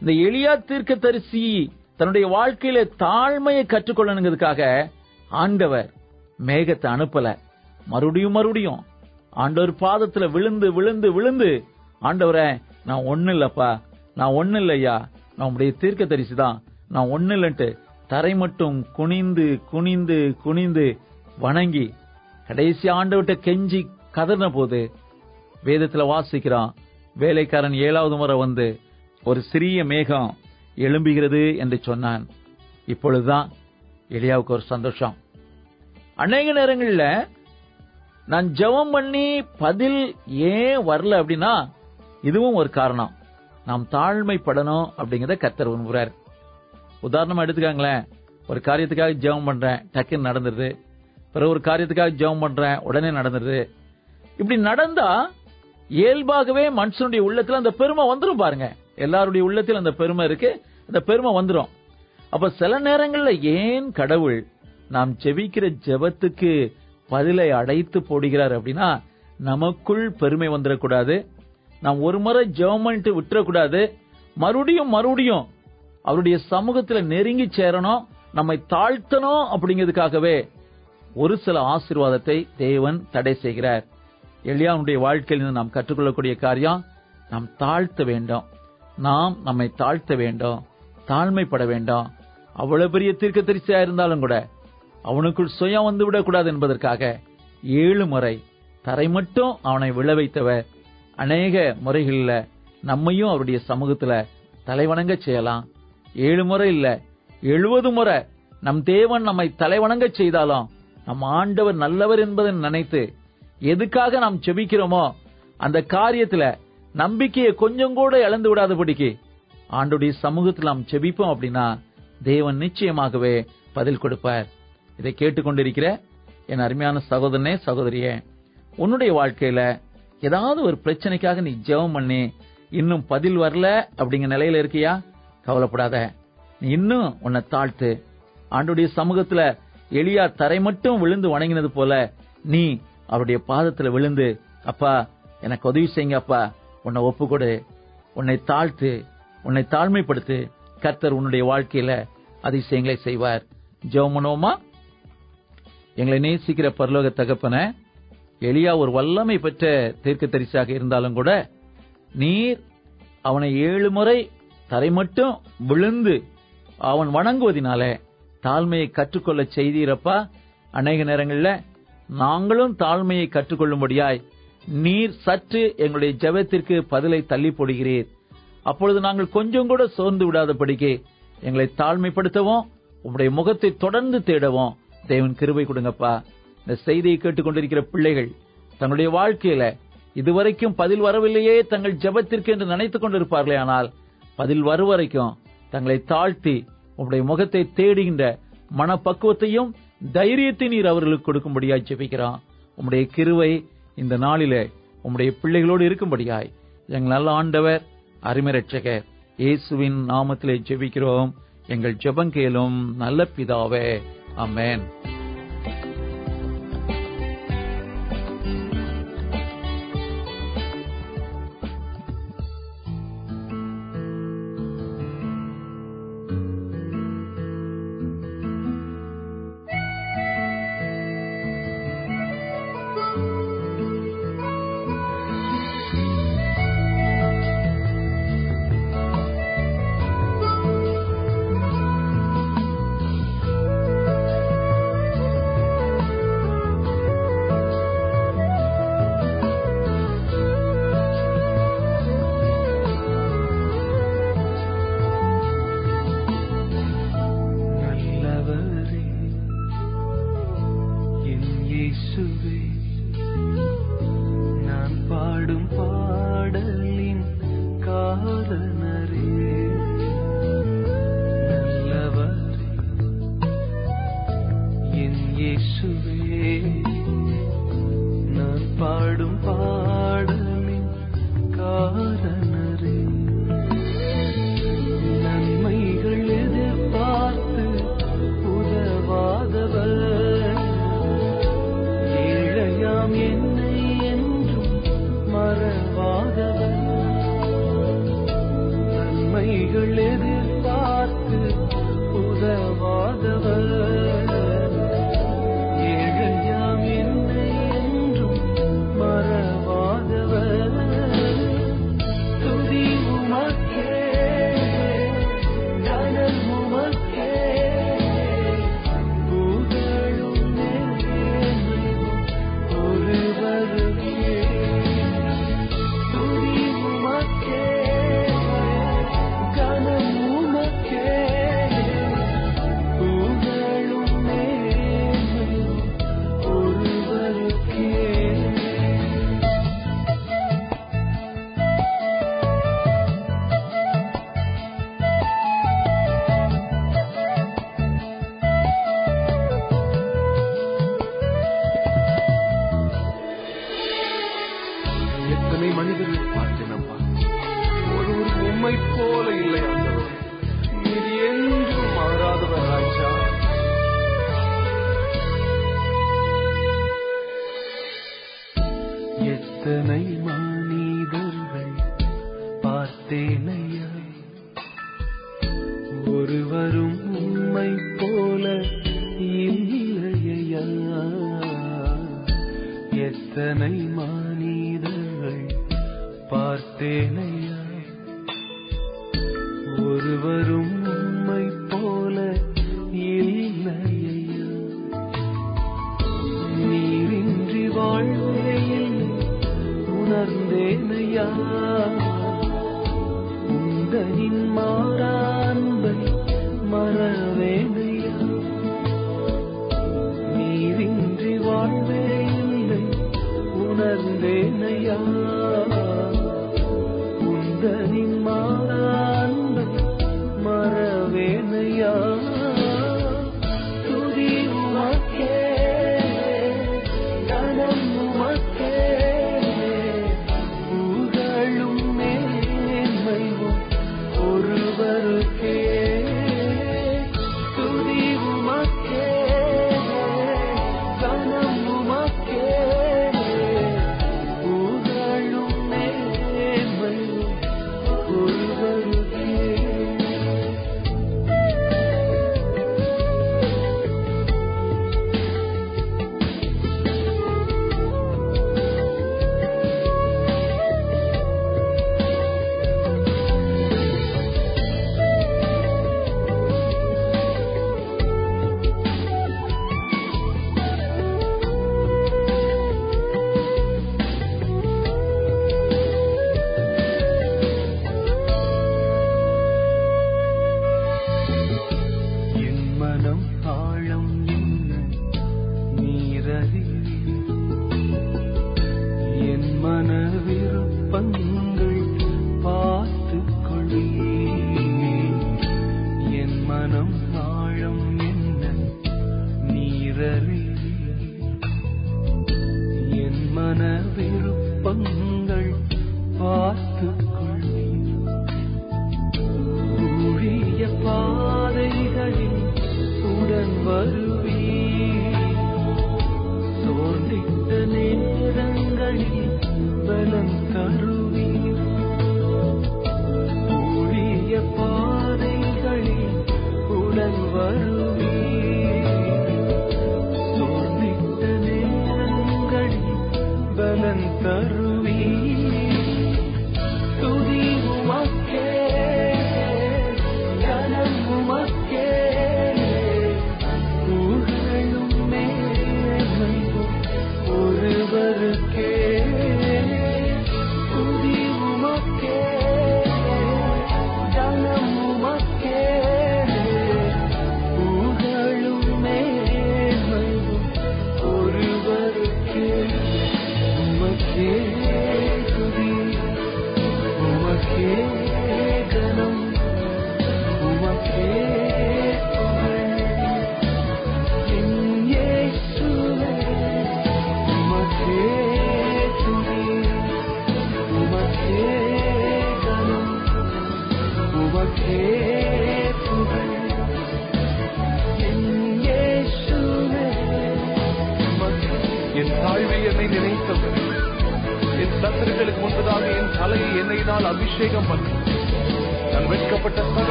இந்த எளியா தீர்க்க தரிசி தன்னுடைய வாழ்க்கையில தாழ்மையை கற்றுக்கொள்ளணுங்கிறதுக்காக ஆண்டவர் மேகத்தை அனுப்பல. மறுபடியும் மறுபடியும் ஆண்டவர் பாதத்துல விழுந்து விழுந்து விழுந்து ஆண்டவரே நான் ஒண்ணு இல்லப்பா நான் ஒண்ணு இல்லையா? நம்முடைய தீர்க்க தரிசி தான் நான் ஒண்ணு இல்லன்ட்டு தரை மட்டும் குனிந்து குனிந்து குனிந்து வணங்கி கடைசி ஆண்டவர்கிட்ட கெஞ்சி கதறின போது வேதத்துல வாசிக்கிறான். வேலைக்காரன் ஏழாவது முறை வந்து ஒரு சிறிய மேகம் எழும்புகிறது என்று சொன்னான். இப்பொழுதுதான் எலியாவுக்கு ஒரு சந்தோஷம். அநேக நேரங்களில் நான் ஜெபம் பண்ணி பதில் ஏன் வரல அப்படின்னா இதுவும் ஒரு காரணம். நாம் தாழ்மைப்படணும் அப்படிங்கறத கத்தர் விரும்புறார். உதாரணமா எடுத்துக்காங்களேன் ஒரு காரியத்துக்காக ஜெபம் பண்றேன் டக்குன்னு நடந்துருது. பிறகு ஒரு காரியத்துக்காக ஜெபம் பண்றேன் உடனே நடந்துருது. இப்படி நடந்தா இயல்பாகவே மனுஷனுடைய உள்ளத்துல அந்த பெருமை வந்துடும் பாருங்க. எல்லாருடைய உள்ளத்தில் அந்த பெருமை இருக்கு அந்த பெருமை வந்துடும் அப்ப சில நேரங்களில் ஏன் கடவுள் நாம் ஜெபிக்கிற ஜெபத்துக்கு பதிலை அடைத்து போடுகிறார் அப்படின்னா நமக்குள் பெருமை வந்துடக்கூடாது. நாம் ஒரு முறை ஜெபம் பண்ணிட்டு விட்டுறக்கூடாது. மறுபடியும் மறுபடியும் அவருடைய சமூகத்துல நெருங்கி சேரணும் நம்மை தாழ்த்தணும் அப்படிங்கிறதுக்காகவே ஒரு சில ஆசீர்வாதத்தை தேவன் தடை செய்கிறார். எளியாவுடைய வாழ்க்கையில் நாம் கற்றுக்கொள்ளக்கூடிய காரியம் நாம் தாழ்த்த வேண்டும். நாம் நம்மை தாழ்த்த வேண்டும். தாழ்மைப்பட வேண்டும். அவ்வளவு பெரிய தீர்க்க தரிசியா இருந்தாலும் கூட அவனுக்குள் சுயம் வந்து விடக்கூடாது என்பதற்காக ஏழு முறை தரை மட்டும் அவனை விழ வைத்தவர். அநேக முறைகளில் நம்மையும் அவருடைய சமூகத்துல தலைவணங்க செய்யலாம். ஏழு முறை இல்ல எழுபது முறை நம் தேவன் நம்மை தலைவணங்க செய்தாலும் நம் ஆண்டவர் நல்லவர் என்பதை நினைத்து எதுக்காக நாம் செபிக்கிறோமோ அந்த காரியத்துல நம்பிக்கையை கொஞ்சம் கூட இழந்து விடாதபடிக்கு ஆண்டுடைய சமூகத்தில் நாம் செபிப்போம் அப்படின்னா தேவன் நிச்சயமாகவே பதில் கொடுப்பார். இதை கேட்டுக்கொண்டிருக்கிற என் அருமையான சகோதரனே சகோதரியே உன்னுடைய வாழ்க்கையில ஏதாவது ஒரு பிரச்சனைக்காக நீ ஜெபம் பண்ணி. இன்னும் பதில் வரல அப்படிங்கிற நிலையில இருக்கியா? கவலைப்படாத. நீ இன்னும் உன்னை தாழ்த்து. ஆண்டுடைய சமூகத்துல எளியா தரை மட்டும் விழுந்து வணங்கினது போல நீ அவருடைய பாதத்துல விழுந்து அப்பா எனக்கு உதவி செய்யுங்க அப்பா. உன்னை ஒப்புக்கொடு. உன்னை தாழ்த்து. உன்னை தாழ்மைப்படுத்து. கர்த்தர் உன்னுடைய வாழ்க்கையில அதிசயங்களை செய்வார். ஜெவமனோமா எங்களை நேசிக்கிற பரலோக தகப்பன எலியா ஒரு வல்லமை பெற்ற தீர்க்க தரிசாக இருந்தாலும் கூட நீர் அவனை ஏழு முறை தரை மட்டும் விழுந்து அவன் வணங்குவதினால தாழ்மையை கற்றுக்கொள்ள செய்தீரப்பா. அநேக நேரங்களில் நாங்களும் தாழ்மையை கற்றுக்கொள்ளும்படியாய் நீர் சற்று எங்களுடைய ஜெபத்திற்கு பதிலை தள்ளி போடுகிறீர். அப்பொழுது நாங்கள் கொஞ்சம் கூட சோர்ந்து விடாதபடிக்கு எங்களை தாழ்மைப்படுத்தவும் உங்களுடைய முகத்தை தொடர்ந்து தேடவும் தேவன் கிருபை கொடுங்கப்பா. இந்த செய்தியை கேட்டுக்கொண்டிருக்கிற பிள்ளைகள் தங்களுடைய வாழ்க்கையில இதுவரைக்கும் பதில் வரவில்லையே தங்கள் ஜெபத்திற்கு என்று நினைத்துக் கொண்டிருப்பார்களே ஆனால் பதில் வரும் வரைக்கும் தங்களை தாழ்த்தி உங்களுடைய முகத்தை தேடுகின்ற மனப்பக்குவத்தையும் தைரியத்தை நீர் அவர்களுக்கு கொடுக்கும்படியாய் ஜெபிக்கிறான் உம்முடைய கிருவை இந்த நாளிலே உம்முடைய பிள்ளைகளோடு இருக்கும்படியாய் எங்கள் நல்ல ஆண்டவர் அருமரட்சகர் இயேசுவின் நாமத்திலே ஜெபிக்கிறோம். எங்கள் ஜெபங்கேலும் நல்ல பிதாவே. அமேன்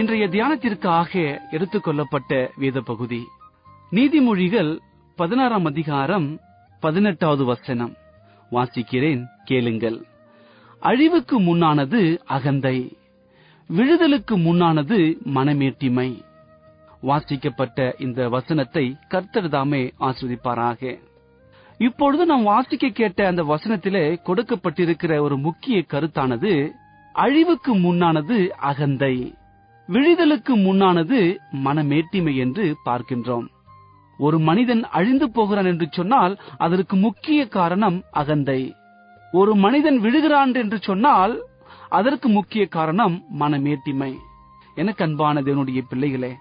இன்றைய தியானத்திற்காக எடுத்துக்கொள்ளப்பட்ட வேத பகுதி. நீதிமொழிகள் பதினாறாம் அதிகாரம் பதினெட்டாவது வசனம். வாசிக்கிறேன் கேளுங்கள். அழிவுக்கு முன்னானது அகந்தை விழுதலுக்கு முன்னானது மனமேட்டிமை. வாசிக்கப்பட்ட இந்த வசனத்தை கர்த்தர்தாமே ஆஸ்வதிப்பாராக. இப்பொழுது நாம் வாசிக்க கேட்ட அந்த வசனத்திலே கொடுக்கப்பட்டிருக்கிற ஒரு முக்கிய கருத்தானது அழிவுக்கு முன்னானது அகந்தை. விழிதலுக்கு முன்னானது மனமேட்டிமை என்று பார்க்கின்றோம். ஒரு மனிதன் அழிந்து போகிறான் என்று சொன்னால் அதற்கு முக்கிய காரணம் அகந்தை. ஒரு மனிதன் விழுகிறான் என்று சொன்னால் அதற்கு முக்கிய காரணம் மனமேட்டிமை. எனக்கு அன்பான தேவனுடைய பிள்ளைகளே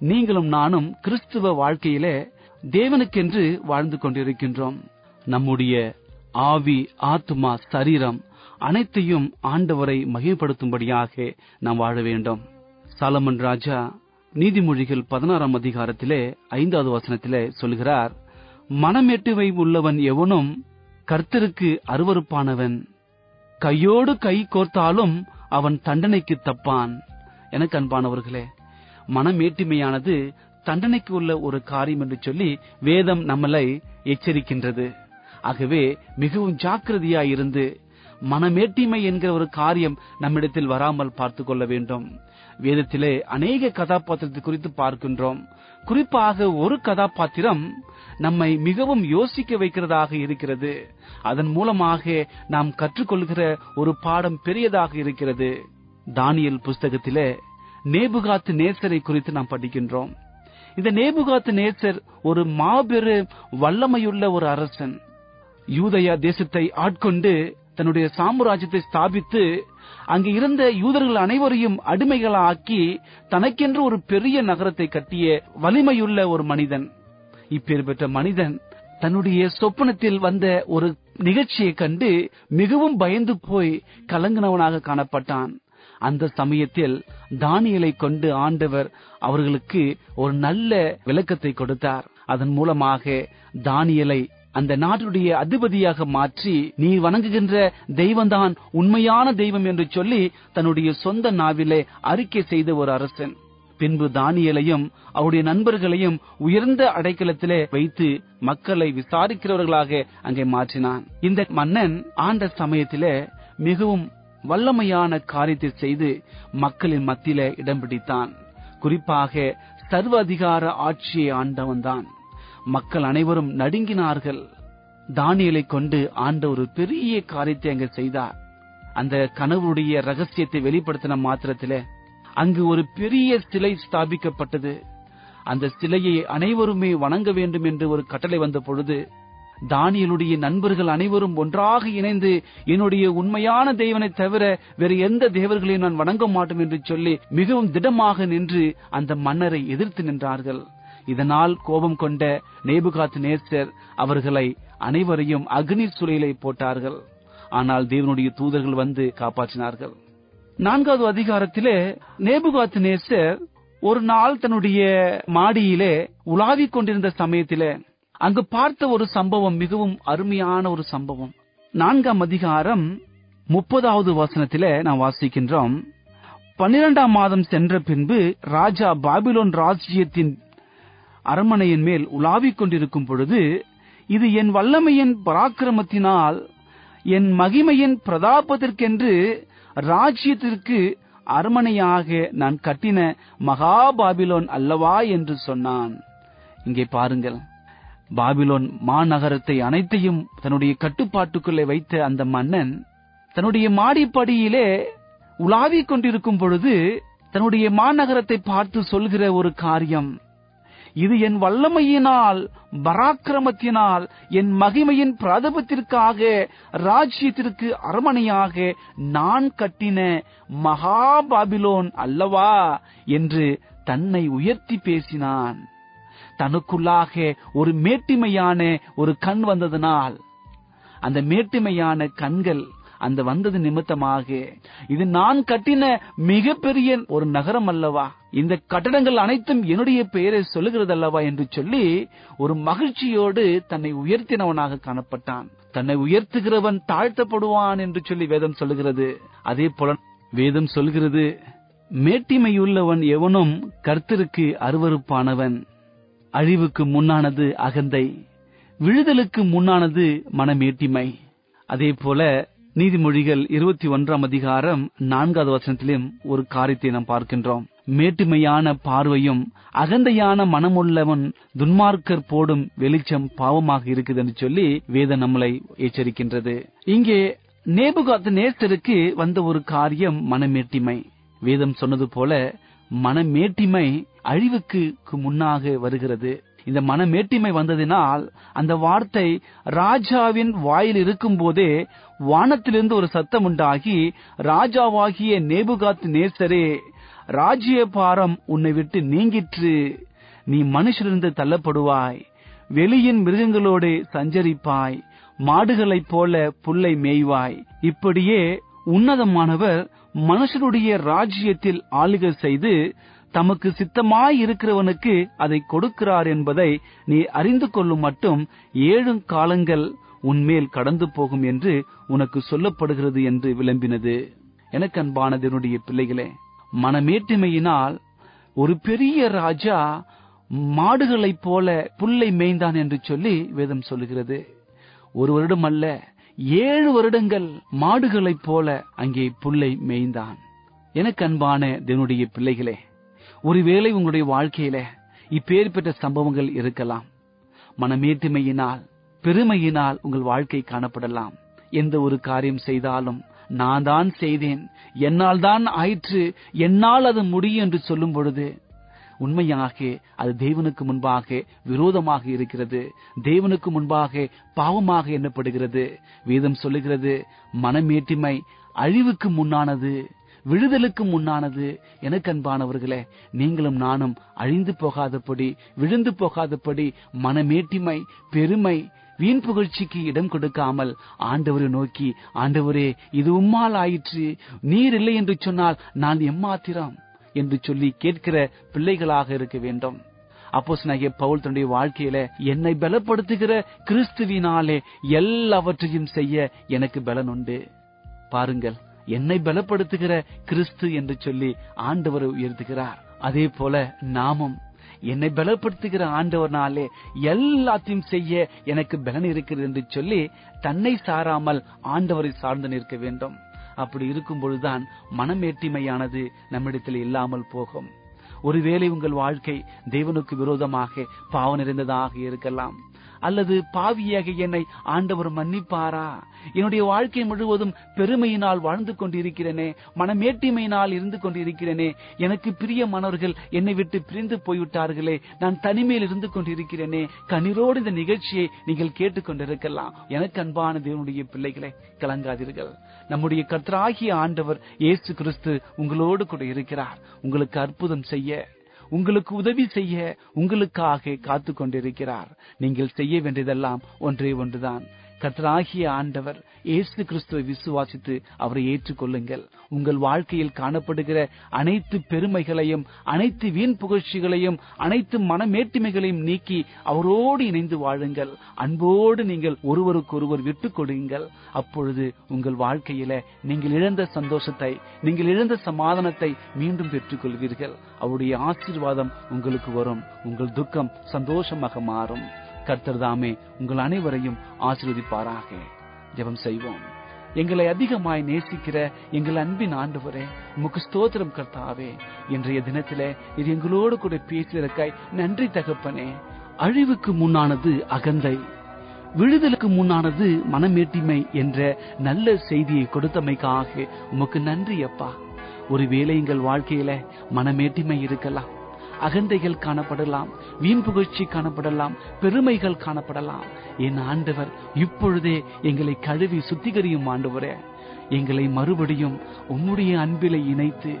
நீங்களும் நானும் கிறிஸ்துவ வாழ்க்கையிலே தேவனுக்கென்று வாழ்ந்து கொண்டிருக்கின்றோம். நம்முடைய ஆவி ஆத்மா சரீரம் அனைத்தையும் ஆண்டவரை மகிழ்படுத்தும்படியாக நாம் வாழ வேண்டும். சாலமன் ராஜா நீதிமொழிகள் பதினாறாம் அதிகாரத்திலே ஐந்தாவது வசனத்திலே சொல்கிறார் மனமேட்டுவை உள்ளவன் எவனும் கர்த்தருக்கு அருவருப்பானவன். கையோடு கை கோர்த்தாலும் அவன் தண்டனைக்கு தப்பான். எனக்கு அன்பானவர்களே மனமேட்டுமையானது தண்டனைக்கு உள்ள ஒரு காரியம் என்று சொல்லி வேதம் நம்மளை எச்சரிக்கின்றது. ஆகவே மிகவும் ஜாக்கிரதையாயிருந்து மனமேட்டிமை என்கிற ஒரு காரியம் நம்மிடத்தில் வராமல் பார்த்து கொள்ள வேண்டும். வேதத்திலே அநேக கதாபாத்திரத்தை குறித்து பார்க்கின்றோம். குறிப்பாக ஒரு கதாபாத்திரம் நம்மை மிகவும் யோசிக்க வைக்கிறதாக இருக்கிறது. அதன் மூலமாக நாம் கற்றுக்கொள்கிற ஒரு பாடம் பெரியதாக இருக்கிறது. தானியல் புஸ்தகத்திலே நேபுகாத்து நேசரை குறித்து நாம் படிக்கின்றோம். இந்த நேபுகாத்து நேசர் ஒரு மாபெரும் வல்லமையுள்ள ஒரு அரசன். யூதயா தேசத்தை ஆட்கொண்டு தன்னுடைய சாம்ராஜ்யத்தை ஸ்தாபித்து அங்கு இருந்த யூதர்கள் அனைவரையும் அடிமைகளாக்கி தனக்கென்று ஒரு பெரிய நகரத்தை கட்டிய வலிமையுள்ள ஒரு மனிதன். இப்பேற்பட்ட மனிதன் தன்னுடைய சொப்பனத்தில் வந்த ஒரு நிகழ்ச்சியை கண்டு மிகவும் பயந்து போய் கலங்கினவனாக காணப்பட்டான். அந்த சமயத்தில் தானியலை கொண்டு ஆண்டவர் அவர்களுக்கு ஒரு நல்ல விளக்கத்தை கொடுத்தார். அதன் மூலமாக தானியலை அந்த நாட்டுடைய அதிபதியாக மாற்றி நீ வணங்குகின்ற தெய்வம்தான் உண்மையான தெய்வம் என்று சொல்லி தன்னுடைய சொந்த நாவிலே அறிக்கை செய்த ஒரு அரசன். பின்பு தானியலையும் அவருடைய நண்பர்களையும் உயர்ந்த அடைக்கலத்திலே வைத்து மக்களை விசாரிக்கிறவர்களாக அங்கே மாற்றினான். இந்த மன்னன் ஆண்ட சமயத்திலே மிகவும் வல்லமையான காரியத்தை செய்து மக்களின் மத்தியில இடம் பிடித்தான். குறிப்பாக சர்வ அதிகார ஆட்சியை ஆண்டவன் தான் மக்கள் அனைவரும் நடுங்கினார்கள். தானியலை கொண்டு ஆண்ட ஒரு பெரிய காரியத்தை அங்கு செய்தார். அந்த கனவுடைய ரகசியத்தை வெளிப்படுத்தின மாத்திரத்தில அங்கு ஒரு பெரிய சிலை ஸ்தாபிக்கப்பட்டது. அந்த சிலையை அனைவருமே வணங்க வேண்டும் என்று ஒரு கட்டளை வந்த பொழுது தானியலுடைய நண்பர்கள் அனைவரும் ஒன்றாக இணைந்து என்னுடைய உண்மையான தெய்வனை தவிர வேறு எந்த தேவர்களையும் நான் வணங்க மாட்டோம் என்று சொல்லி மிகவும் திடமாக நின்று அந்த மன்னரை எதிர்த்து நின்றார்கள். இதனால் கோபம் கொண்ட நேபுகாத் நேசர் அவர்களை அனைவரையும் அக்னி சுலையிலே போட்டார்கள். ஆனால் தேவனுடைய தூதர்கள் வந்து காப்பாற்றினார்கள். நான்காவது அதிகாரத்திலே நேபுகாத் நேசர் ஒரு நாள் தன்னுடைய மாடியிலே உலாவிக் கொண்டிருந்த சமயத்திலே அங்கு பார்த்த ஒரு சம்பவம் மிகவும் அருமையான ஒரு சம்பவம். நான்காம் அதிகாரம் முப்பதாவது வசனத்திலே நாம் வாசிக்கின்றோம். பன்னிரெண்டாம் மாதம் சென்ற பின்பு ராஜா பாபிலோன் ராஜ்யத்தின் அரண்மனையின் மேல் உலாவிக் கொண்டிருக்கும் பொழுது இது என் வல்லமையின் பராக்கிரமத்தினால் என் மகிமையின் பிரதாபத்திற்கென்று ராஜ்யத்திற்கு அரண்மனையாக நான் கட்டின மகாபாபிலோன் அல்லவா என்று சொன்னான். இங்கே பாருங்கள். பாபிலோன் மாநகரத்தை அனைத்தையும் தன்னுடைய கட்டுப்பாட்டுக்குள்ளே வைத்த அந்த மன்னன் தன்னுடைய மாடிப்படியிலே உலாவிக் கொண்டிருக்கும் பொழுது தன்னுடைய மாநகரத்தை பார்த்து சொல்கிற ஒரு காரியம். இது என் வல்லமையினால் பராக்கிரமத்தினால் என் மகிமையின் பிரதபத்திற்காக ராஜ்யத்திற்கு அரமனையாக நான் கட்டின மகாபாபிலோன் அல்லவா? என்று தன்னை உயர்த்தி பேசினான். தனக்குள்ளாக ஒரு மேட்டிமையான ஒரு கண் வந்ததனால் அந்த மேட்டிமையான கண்கள் அந்த வந்தது நிமித்தமாக. இது நான் கட்டின மிகப்பெரிய ஒரு நகரம் அல்லவா? இந்த கட்டடங்கள் அனைத்தும் என்னுடைய பெயரை சொல்லுகிறது அல்லவா என்று சொல்லி ஒரு மகிழ்ச்சியோடு தன்னை உயர்த்தினவனாக காணப்பட்டான். தன்னை உயர்த்துகிறவன் தாழ்த்தப்படுவான் என்று சொல்லி வேதம் சொல்லுகிறது. அதே போல வேதம் சொல்கிறது மேட்டிமையுள்ளவன் எவனும் கர்த்தருக்கு அருவருப்பானவன். அழிவுக்கு முன்னானது அகந்தை விழுதலுக்கு முன்னானது மனமேட்டிமை. அதே போல நீதிமொழிகள் இருபத்தி ஒன்றாம் அதிகாரம் நான்காவது வசனத்திலும் ஒரு காரியத்தை நாம் பார்க்கின்றோம். மேட்டுமையான பார்வையும் அகந்தையான மனமுள்ளவன் துன்மார்க்கர் போடும் வெளிச்சம் பாவமாக இருக்குது என்று சொல்லி வேதம் நம்மளை எச்சரிக்கின்றது. இங்கே நேபுகாத்து நேசருக்கு வந்த ஒரு காரியம் மனமேட்டிமை. வேதம் சொன்னது போல மனமேட்டிமை அழிவுக்கு முன்னாக வருகிறது. இந்த மனமேட்டிமை வந்ததினால் அந்த வார்த்தை ராஜாவின் வாயில் இருக்கும் போதே வானத்திலிருந்து ஒரு சத்தம் உண்டாகி ராஜாவாகிய நேபுகாத் நேசரே ராஜ்ய பாரம் உன்னை விட்டு நீங்கிற்று. நீ மனுஷரிருந்து தள்ளப்படுவாய். வெளியின் மிருகங்களோடு சஞ்சரிப்பாய். மாடுகளைப் போல புல்லை மேய்வாய். இப்படியே உன்னதமானவர் மனுஷருடைய ராஜ்யத்தில் ஆளுகை செய்து தமக்கு சித்தமாய் இருக்கிறவனுக்கு அதை கொடுக்கிறார் என்பதை நீ அறிந்து கொள்ளும் மட்டும் ஏழு காலங்கள் உன்மேல் கடந்து போகும் என்று உனக்கு சொல்லப்படுகிறது என்று விளம்பினது. எனக்கு அன்பானதனுடைய பிள்ளைகளே மனமேட்டுமையினால் ஒரு பெரிய ராஜா மாடுகளைப் போல புல்லை மேய்ந்தான் என்று சொல்லி வேதம் சொல்லுகிறது. ஒரு வருடம் அல்ல ஏழு வருடங்கள் மாடுகளைப் போல அங்கே புல்லை மேய்ந்தான். எனக்கு அன்பான தேவனுடைய பிள்ளைகளே ஒருவேளை உங்களுடைய வாழ்க்கையில இப்பேர் பெற்ற சம்பவங்கள் இருக்கலாம். மனமேட்டுமையினால் பெருமையினால் உங்கள் வாழ்க்கை காணப்படலாம். எந்த ஒரு காரியம் செய்தாலும் நான் தான் செய்தேன். என்னால் தான் ஆயிற்று. என்னால் அது முடியும் என்று சொல்லும் பொழுது உண்மையாக அது தேவனுக்கு முன்பாக விரோதமாக இருக்கிறது. தேவனுக்கு முன்பாக பாவமாக எண்ணப்படுகிறது. வேதம் சொல்லுகிறது மனமேட்டிமை அழிவுக்கு முன்னானது. விழுதலுக்கு முன்னானது எனக்கு அன்பானவர்களே நீங்களும் நானும் அழிந்து போகாதபடி விழுந்து போகாதபடி மனமேட்டிமை பெருமை வீண் புகழ்ச்சிக்கு இடம் கொடுக்காமல் ஆண்டவரை நோக்கி ஆண்டவரே இது உம்மால் ஆயிற்று. நீர் இல்லை என்று சொன்னால் நான் எம்மாத்திரம்? என்று சொல்லி கேட்கிற பிள்ளைகளாக இருக்க வேண்டும். அப்போஸ் நகைய பவுல் தன்னுடைய வாழ்க்கையில என்னை பலப்படுத்துகிற கிறிஸ்துவினாலே எல்லாவற்றையும் செய்ய எனக்கு பலன் உண்டு. பாருங்கள். என்னை பலப்படுத்துகிற கிறிஸ்து என்று சொல்லி ஆண்டவரை உயர்த்துகிறார். அதே போல நாமும் என்னை பலப்படுத்துகிற ஆண்டவர்னாலே எல்லாத்தையும் செய்ய எனக்கு பலன் இருக்கிறது என்று சொல்லி தன்னை சாராமல் ஆண்டவரை சார்ந்து நிற்க வேண்டும். அப்படி இருக்கும் பொழுதுதான் மனமேட்டிமையானது நம்மிடத்தில் இல்லாமல் போகும். ஒருவேளை உங்கள் வாழ்க்கை தேவனுக்கு விரோதமாக பாவ நிறைந்ததாக இருக்கலாம். அல்லது பாவியாக என்னை ஆண்டவர் மன்னிப்பாரா? என்னுடைய வாழ்க்கை முழுவதும் பெருமையினால் வாழ்ந்து கொண்டிருக்கிறேனே மனமேட்டிமையினால் இருந்து கொண்டிருக்கிறேனே எனக்கு பிரியமானவர்கள் என்னை விட்டு பிரிந்து போய்விட்டார்களே நான் தனிமையில் இருந்து கொண்டிருக்கிறேனே கண்ணீரோடு இந்த நிகழ்ச்சியை நீங்கள் கேட்டுக்கொண்டிருக்கலாம். எனக்கு அன்பான தேவனுடைய பிள்ளைகளை கலங்காதீர்கள். நம்முடைய கர்த்தராகிய ஆண்டவர் இயேசு கிறிஸ்து உங்களோடு கூட இருக்கிறார். உங்களுக்கு அற்புதம் செய்ய உங்களுக்கு உதவி செய்ய உங்களுக்காக காத்து கொண்டிருக்கிறார் நீங்கள் செய்ய வேண்டியதெல்லாம் ஒன்றே ஒன்றுதான். கத்தராகிய ஆண்டவர் இயேசு கிறிஸ்துவை விசுவாசித்து அவரை ஏற்றுக்கொள்ளுங்கள். உங்கள் வாழ்க்கையில் காணப்படுகிற அனைத்து பெருமைகளையும் அனைத்து வீண் புகழ்ச்சிகளையும் அனைத்து மனமேட்டுமைகளையும் நீக்கி அவரோடு இணைந்து வாழுங்கள். அன்போடு நீங்கள் ஒருவருக்கொருவர் விட்டுக் கொடுங்கள். அப்பொழுது உங்கள் வாழ்க்கையில நீங்கள் இழந்த சந்தோஷத்தை நீங்கள் இழந்த சமாதானத்தை மீண்டும் பெற்றுக் கொள்வீர்கள் அவருடைய ஆசீர்வாதம் உங்களுக்கு வரும். உங்கள் துக்கம் சந்தோஷமாக மாறும். கர்த்தர் தாமே உங்கள் அனைவரையும் ஆசீர்வதிப்பாராக. ஜெபம் செய்வோம். எங்களை அதிகமாய் நேசிக்கிற எங்கள் அன்பின் ஆண்டவரே உமக்கு ஸ்தோத்திரம் கர்த்தாவே. இன்றைய தினத்திலே இது எங்களோடு கூட பேசியிருக்காய். நன்றி தகப்பனே. அழிவுக்கு முன்னானது அகந்தை. விழுதலுக்கு முன்னானது மனமேட்டிமை என்ற நல்ல செய்தியை கொடுத்தமைக்காக உமக்கு நன்றி அப்பா. ஒருவேளை எங்கள் வாழ்க்கையில மனமேட்டிமை இருக்கலாம். அகந்தைகள் காணப்படலாம் வீண் புகழ்ச்சி காணப்படலாம் பெருமைகள் காணப்படலாம். என் ஆண்டவர் இப்பொழுதே எங்களை கழுவி சுத்திகரியும் ஆண்டவரே. எங்களை மறுபடியும் உம்முடைய அன்பிலை இணைத்து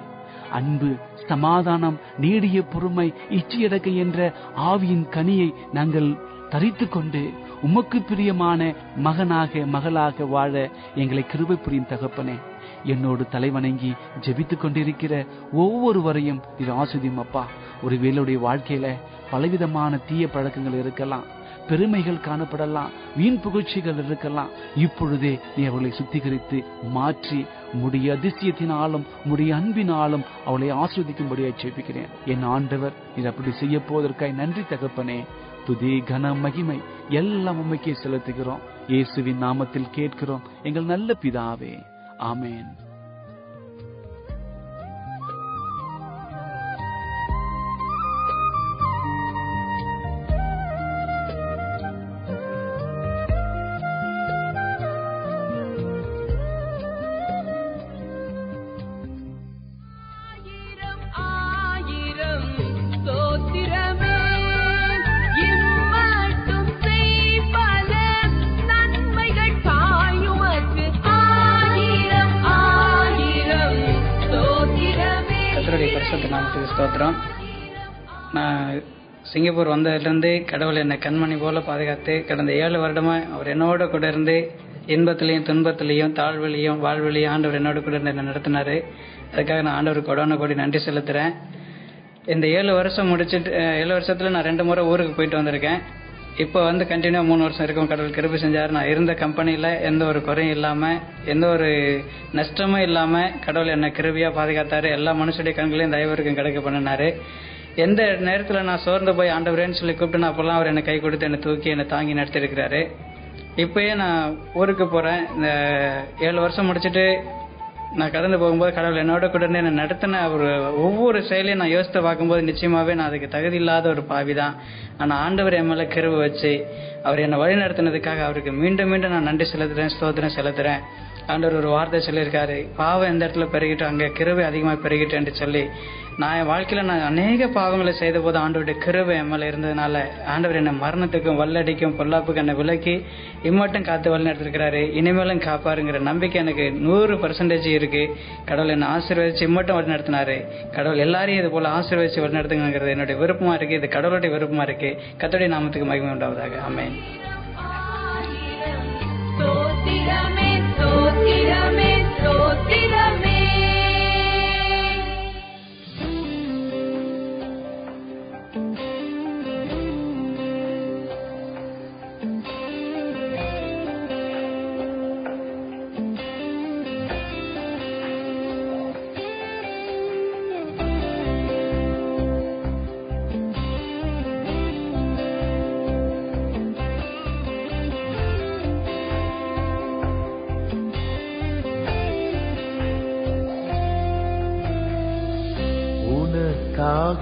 அன்பு சமாதானம் நீடிய பொறுமை இச்சையடக்கை என்ற ஆவியின் கனியை நாங்கள் தரித்து கொண்டு உமக்கு பிரியமான மகனாக மகளாக வாழ எங்களை கிருபை புரியும் தகப்பனே. என்னோடு தலைவணங்கி ஜெபித்துக் கொண்டிருக்கிற ஒவ்வொருவரையும் இது ஆசுதியும் அப்பா ஒரு வேலுடைய வாழ்க்கையில பலவிதமான தீய பழக்கங்கள் இருக்கலாம் பெருமைகள் காணப்படலாம் வீண் புகழ்ச்சிகள் இருக்கலாம் இப்பொழுதே நீ அவளை சுத்திகரித்து மாற்றி முடிய அதிசயத்தினாலும் முடிய அன்பினாலும் அவளை ஆஸ்வதிக்கும்படியாக ஜெபிக்கிறேன். என் ஆண்டவர் இது அப்படி செய்ய போவதற்காய் நன்றி தகப்பனே. துதி கன மகிமை எல்லாம் உண்மைக்கே செலுத்துகிறோம். இயேசுவின் நாமத்தில் கேட்கிறோம். எங்கள் நல்ல பிதாவே. ஆமேன். சிங்கப்பூர் வந்ததுலேருந்து கடவுள் என்னை கண்மணி போல பாதுகாத்து கடந்த ஏழு வருடமா அவர் என்னோட கூட இருந்து இன்பத்திலையும் துன்பத்திலையும் தாழ்விலையும் வாழ்விலையும் ஆண்டவர் என்னோட கூட இருந்து என்னை நடத்தினாரு. அதுக்காக நான் ஆண்டவருக்கு கொடான கோடி நன்றி செலுத்துறேன். இந்த ஏழு வருஷம் முடிச்சுட்டு ஏழு வருஷத்துல நான் ரெண்டு முறை ஊருக்கு போயிட்டு வந்திருக்கேன். இப்போ வந்து கண்டினியூ மூணு வருஷம் இருக்கும். கடவுள் கிருபி செஞ்சார். நான் இருந்த கம்பெனியில் எந்த ஒரு குறையும் இல்லாமல் எந்த ஒரு நஷ்டமும் இல்லாமல் கடவுள் என்னை கிருபியாக பாதுகாத்தாரு. எல்லா மனுஷுடைய கண்களையும் தயவருக்கும் கிடைக்க பண்ணினாரு. எந்த நேரத்தில் நான் சோர்ந்து போய் ஆண்டவரேன்னு சொல்லி கூப்பிட்டு நான் அப்போல்லாம் அவர் என்னை கை கொடுத்து என்னை தூக்கி என்னை தாங்கி நடத்திருக்கிறாரு இப்போயே நான் ஊருக்கு போகிறேன் இந்த ஏழு வருஷம் முடிச்சுட்டு நான் கடந்து போகும்போது கடவுள் என்னோட கூட இருந்து என்னை நடத்தின ஒரு ஒவ்வொரு செயலையும் நான் யோசித்து பார்க்கும்போது நிச்சயமாவே நான் அதுக்கு தகுதி இல்லாத ஒரு பாவி தான் ஆனால் ஆண்டவர் என் மேலே கருவு வச்சு அவர் என்னை வழி நடத்தினதுக்காக அவருக்கு மீண்டும் மீண்டும் நான் நன்றி செலுத்துறேன் ஸ்தோத்திரம் செலுத்துறேன். ஆண்டவர் ஒரு வார்த்தை சொல்லியிருக்காரு. பாவம் எந்த இடத்துல பெருகிட்டோ அங்கே கிருவை அதிகமாக பெருகிட்டு என்று சொல்லி நான் என் வாழ்க்கையில் நான் அநேக பாவங்களை செய்த போது ஆண்டவருடைய கிருவை எம்எல்ஏ இருந்ததுனால ஆண்டவர் என்னை மரணத்துக்கும் வல்லடிக்கும் பொல்லாப்புக்கு என்னை விலக்கி இம்மட்டும் காத்து வழி நடத்திருக்கிறாரு. இனிமேலும் காப்பாருங்கிற நம்பிக்கை எனக்கு நூறு பர்சன்டேஜ் இருக்கு. கடவுள் என்னை ஆசீர்வதிச்சு இம்மட்டும் வழி நடத்தினாரு. கடவுள் எல்லாரையும் இது போல ஆசீர்வதிச்சு வழி நடத்துங்கிறது என்னுடைய விருப்பமா இருக்கு. இது கடவுளுடைய விருப்பமா இருக்கு. கத்தோடைய நாமத்துக்கு மகிமை உண்டாவதாக. அமேன் ஸ்தோத்திரமே ஸ்தோத்திரமே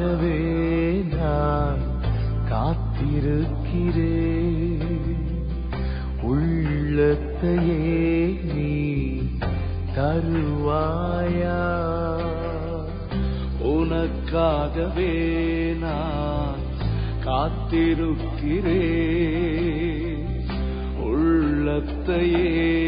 உனக்காகவே நான் காத்திருக்கிறேன். உள்ளத்தையே நீ தருவாயா? உனக்காகவே நான் காத்திருக்கிறேன். உள்ளத்தையே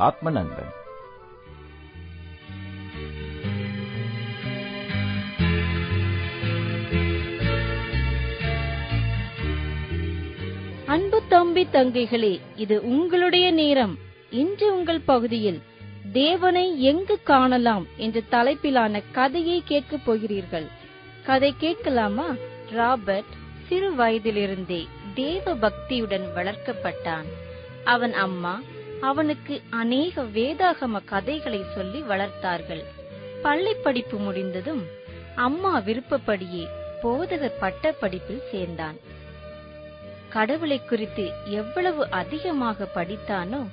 உங்கள் ஆத்ம நண்பன் அன்பு தம்பி தங்கைகளே இது உங்களுடைய நேரம். இன்று உங்கள் பகுதியில் தேவனை எங்கு காணலாம் என்ற தலைப்பிலான கதையை கேட்கப் போகிறீர்கள். கதை கேட்கலாமா? ராபர்ட் சிறு வயதிலிருந்தே தேவ பக்தியுடன் வளர்க்கப்பட்டான். அவன் அம்மா அவனுக்கு அநேக வேதாகம கதைகளை சொல்லி வளர்த்தார்கள். பள்ளி படிப்பு முடிந்ததும் அம்மா விருப்பப்படியே போதகர் பட்ட படிப்பில் சேர்ந்தான். கடவுளை குறித்து எவ்வளவு அதிகமாக படித்தானோ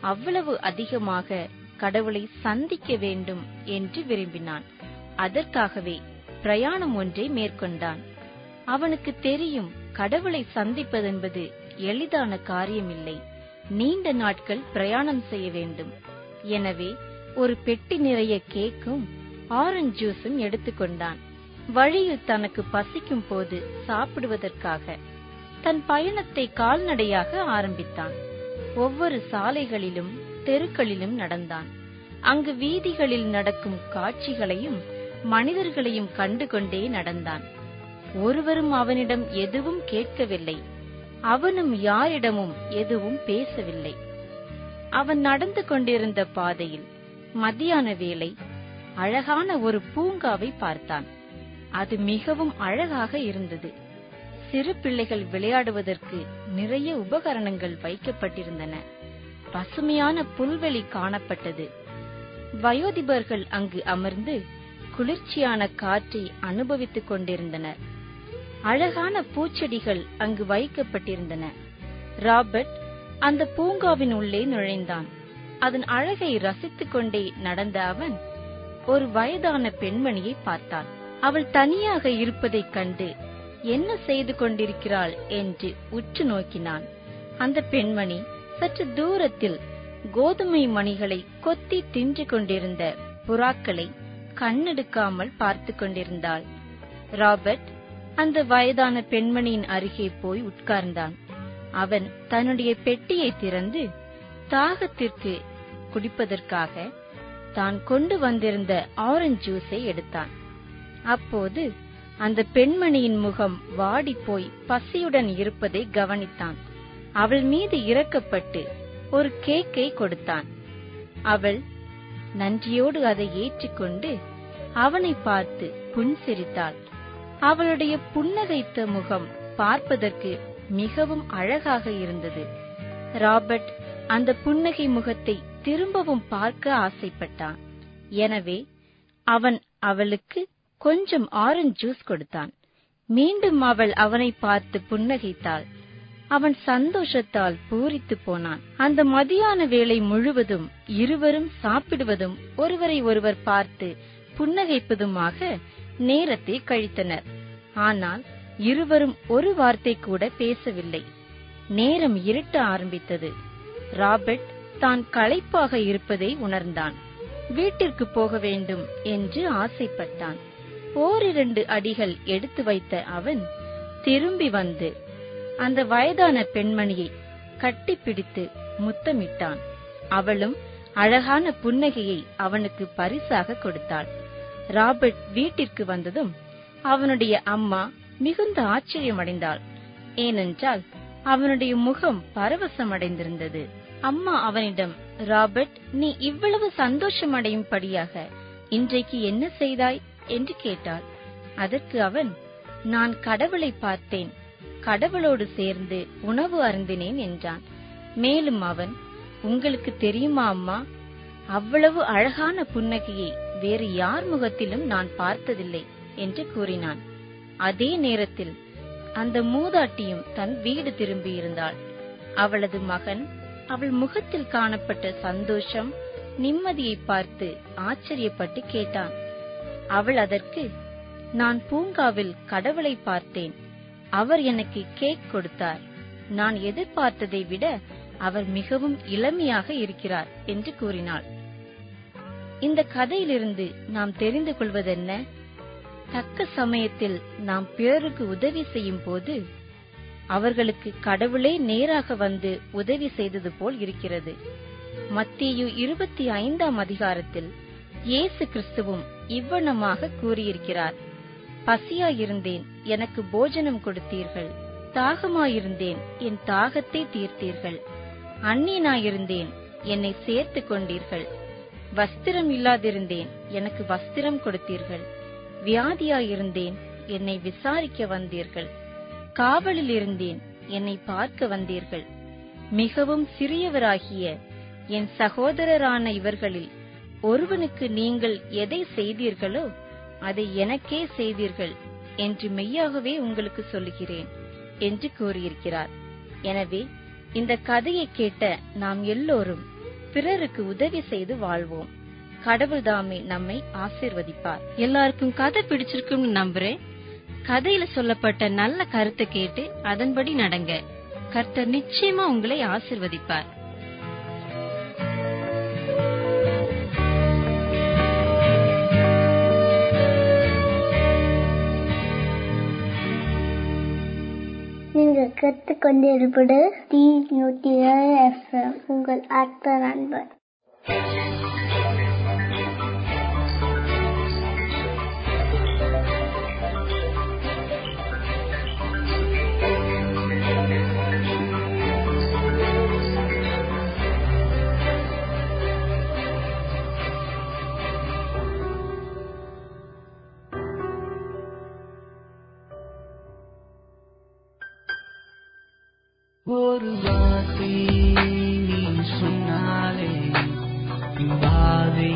அவ்வளவு அதிகமாக கடவுளை சந்திக்க வேண்டும் என்று விரும்பினான். அதற்காகவே பிரயாணம் ஒன்றை மேற்கொண்டான். அவனுக்கு தெரியும் கடவுளை சந்திப்பதென்பது எளிதான காரியமில்லை. நீண்ட நாட்கள் பிரயாணம் செய்ய வேண்டும். எனவே ஒரு பெட்டி நிறைய கேக்கும் ஆரஞ்சு ஜூஸும் எடுத்துக்கொண்டான் வழியில் தனக்கு பசிக்கும் போது சாப்பிடுவதற்காக தன் பயணத்தை கால்நடையாக ஆரம்பித்தான். ஒவ்வொரு சாலைகளிலும் தெருக்களிலும் நடந்தான். அங்கு வீதிகளில் நடக்கும் காட்சிகளையும் மனிதர்களையும் கண்டு கொண்டே நடந்தான். ஒருவரும் அவனிடம் எதுவும் கேட்கவில்லை. அவனும் யாரிடமும் எதுவும் பேசவில்லை. அவன் நடந்து கொண்டிருந்த பாதையில் மத்தியான வேளை அழகான ஒரு பூங்காவை பார்த்தான். அது மிகவும் அழகாக இருந்தது. சிறு பிள்ளைகள் விளையாடுவதற்கு நிறைய உபகரணங்கள் வைக்கப்பட்டிருந்தன. பசுமையான புல்வெளி காணப்பட்டது. வயோதிபர்கள் அங்கு அமர்ந்து குளிர்ச்சியான காற்றை அனுபவித்துக் கொண்டிருந்தனர். அழகான பூச்செடிகள் அங்கு வைக்கப்பட்டிருந்தன. ராபர்ட் அந்த பூங்காவின் உள்ளே நுழைந்தான். அதன் அழகை ரசித்துக் கொண்டே நடந்த அவன் ஒரு வயதான பெண்மணியை பார்த்தான். அவள் தனியாக இருப்பதைக் கண்டு என்ன செய்து கொண்டிருக்கிறாள்? என்று உற்று நோக்கினான். அந்த பெண்மணி சற்று தூரத்தில் கோதுமை மணிகளை கொத்தி தின்று கொண்டிருந்த புறாக்களை கண்ணெடுக்காமல் பார்த்து கொண்டிருந்தாள். ராபர்ட் அந்த வயதான பெண்மணியின் அருகே போய் உட்கார்ந்தான். அவன் தன்னுடைய பெட்டியை திறந்து தாகத்திற்கு குடிப்பதற்காக தான் கொண்டு வந்திருந்த ஆரஞ்சு ஜூஸை எடுத்தான். அப்போது அந்த பெண்மணியின் முகம் வாடிப்போய் பசியுடன் இருப்பதை கவனித்தான். அவள் மீது இறக்கப்பட்டு ஒரு கேக்கை கொடுத்தான். அவள் நன்றியோடு அதை ஏற்றுக்கொண்டு அவனை பார்த்து புன்சிரித்தாள். அவளுடைய புன்னகைத்த முகம் பார்ப்பதற்கு மிகவும் அழகாக இருந்தது. ராபர்ட் அந்த புன்னகை முகத்தை திரும்பவும் பார்க்க ஆசைப்பட்டான். எனவே அவன் அவளுக்கு கொஞ்சம் ஆரஞ்சு ஜூஸ் கொடுத்தான். மீண்டும் அவள் அவனை பார்த்து புன்னகைத்தாள். அவன் சந்தோஷத்தால் பூரித்து போனான். அந்த மதியான வேளை முழுவதும் இருவரும் சாப்பிடுவதும் ஒருவரை ஒருவர் பார்த்து புன்னகைப்பதுமாக நேரத்தை கழித்தனர். ஆனால் இருவரும் ஒரு வார்த்தை கூட பேசவில்லை. நேரம் இருட்ட ஆரம்பித்தது. ராபர்ட் தான் களைப்பாக இருப்பதை உணர்ந்தான். வீட்டிற்கு போக வேண்டும் என்று ஆசைப்பட்டான். ஓரிரண்டு அடிகள் எடுத்து வைத்த அவன் திரும்பி வந்து அந்த வயதான பெண்மணியை கட்டிப்பிடித்து முத்தமிட்டான். அவளும் அழகான புன்னகையை அவனுக்கு பரிசாக கொடுத்தாள். ராபர்ட் வீட்டிற்கு வந்ததும் அவனுடைய அம்மா மிகுந்த ஆச்சரியமடைந்தாள். ஏனென்றால் அவனுடைய முகம் பரவசமடைந்திருந்தது. அம்மா அவனிடம் ராபர்ட் நீ இவ்வளவு சந்தோஷமடையும்படியாக இன்றைக்கு என்ன செய்தாய்? என்று கேட்டாள். அதற்கு அவன் நான் கடவுளை பார்த்தேன். கடவுளோடு சேர்ந்து உணவு அருந்தினேன் என்றான். மேலும் அவன் உங்களுக்கு தெரியுமா அம்மா? அவ்வளவு அழகான புன்னகையை வேறு யார் முகத்திலும் நான் பார்த்ததில்லை என்று கூறினான். அதே நேரத்தில் அந்த மூதாட்டியும் தன் வீடு திரும்பியிருந்தாள் அவளது மகன் அவள் முகத்தில் காணப்பட்ட சந்தோஷம் நிம்மதியை பார்த்து ஆச்சரியப்பட்டு கேட்டான். அவள் அதற்கு நான் பூங்காவில் கடவுளை பார்த்தேன். அவர் எனக்கு கேக் கொடுத்தார். நான் எதிர்பார்த்ததை விட அவர் மிகவும் இளமையாக இருக்கிறார் என்று கூறினாள். இந்த கதையிலிருந்து நாம் தெரிந்து கொள்வதென்ன? தக்க சமயத்தில் நாம் பிறருக்கு உதவி செய்யும் போது அவர்களுக்கு கடவுளே நேராக வந்து உதவி செய்தது போல் இருக்கிறது. மத்தியு இருபத்தி ஐந்தாம் அதிகாரத்தில் இயேசு கிறிஸ்துவும் இவ்வனமாக கூறியிருக்கிறார் பசியாயிருந்தேன் எனக்கு போஜனம் கொடுத்தீர்கள். தாகமாயிருந்தேன் என் தாகத்தை தீர்த்தீர்கள். அந்நியனாயிருந்தேன் என்னை சேர்த்து கொண்டீர்கள். வஸ்திரம் இல்லாதிருந்தேன் எனக்கு வஸ்திரம் கொடுத்தீர்கள். வியாதியாயிருந்தேன் என்னை விசாரிக்க வந்தீர்கள். காவலில் இருந்தேன் என்னை பார்க்க வந்தீர்கள். மிகவும் சிறியவராகிய என் சகோதரரான இவர்களில் ஒருவனுக்கு நீங்கள் எதை செய்தீர்களோ அதை எனக்கே செய்தீர்கள் என்று மெய்யாகவே உங்களுக்கு சொல்லுகிறேன் என்று கூறியிருக்கிறார். எனவே இந்த கதையை கேட்ட நாம் எல்லோரும் பிறருக்கு உதவி செய்து வாழ்வோம். கடவுள் தாமே நம்மை ஆசிர்வதிப்பார். எல்லாருக்கும் கதை பிடிச்சிருக்கும்னு நம்புறேன். கதையில சொல்லப்பட்ட நல்ல கருத்தை கேட்டு அதன்படி நடங்க. கர்த்தர் நிச்சயமா உங்களை ஆசிர்வதிப்பார். நீங்கள் கேட்டுக்கொண்டிருப்பது டி நூற்றி எஃப்எம் உங்கள் ஆக்டர் நண்பர் ஒரு வார்த்தை நீ சொன்னாலே பாதை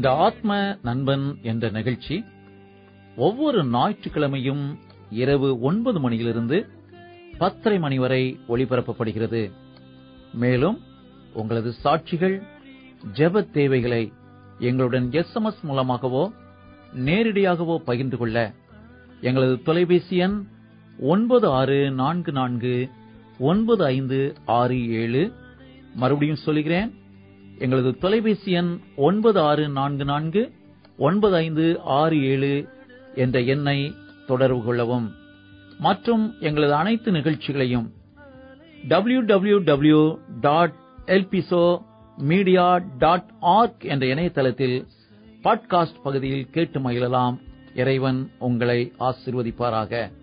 இந்த ஆத்ம நண்பன் என்ற நிகழ்ச்சி ஒவ்வொரு ஞாயிற்றுக்கிழமையும் இரவு ஒன்பது மணியிலிருந்து பத்தரை மணி வரை ஒளிபரப்பப்படுகிறது. மேலும் உங்களது சாட்சிகள் ஜெப தேவைகளை எங்களுடன் எஸ்எம்எஸ் மூலமாகவோ நேரடியாகவோ பகிர்ந்து கொள்ள எங்களது தொலைபேசி எண் ஒன்பது ஆறு நான்கு நான்கு ஒன்பது ஐந்து ஆறு ஏழு. மறுபடியும் சொல்கிறேன் எங்களது தொலைபேசி எண் ஒன்பது ஆறு நான்கு நான்கு ஒன்பது ஐந்து ஆறு ஏழு என்ற எண்ணை தொடர்பு கொள்ளவும். மற்றும் எங்களது அனைத்து நிகழ்ச்சிகளையும் டபிள்யூ டபிள்யூ டபிள்யூ டாட் எல்பிசோ மீடியா டாட் ஆர்க் என்ற இணையதளத்தில் பாட்காஸ்ட் பகுதியில் கேட்டு மகிழலாம். இறைவன் உங்களை ஆசிர்வதிப்பாராக.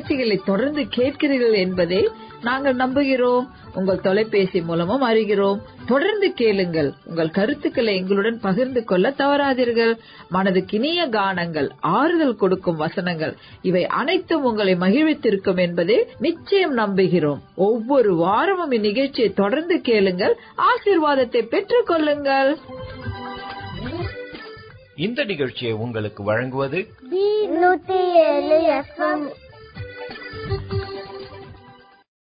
நிகழ்ச்சிகளை தொடர்ந்து கேட்கிறீர்கள் என்பதை நாங்கள் நம்புகிறோம். உங்கள் தொலைபேசி மூலமும் அறிகிறோம். தொடர்ந்து கேளுங்கள். உங்கள் கருத்துக்களை எங்களுடன் பகிர்ந்து கொள்ள தவறாதீர்கள். மனதுக்கினிய கானங்கள் ஆறுதல் கொடுக்கும் வசனங்கள் இவை அனைத்தும் உங்களை மகிழ்வித்திருக்கும் என்பதை நிச்சயம் நம்புகிறோம். ஒவ்வொரு வாரமும் இந்நிகழ்ச்சியை தொடர்ந்து கேளுங்கள். ஆசீர்வாதத்தை பெற்றுக் கொள்ளுங்கள். இந்த நிகழ்ச்சியை உங்களுக்கு வழங்குவது நூத்தி ஏழு எஃப்எம் thank you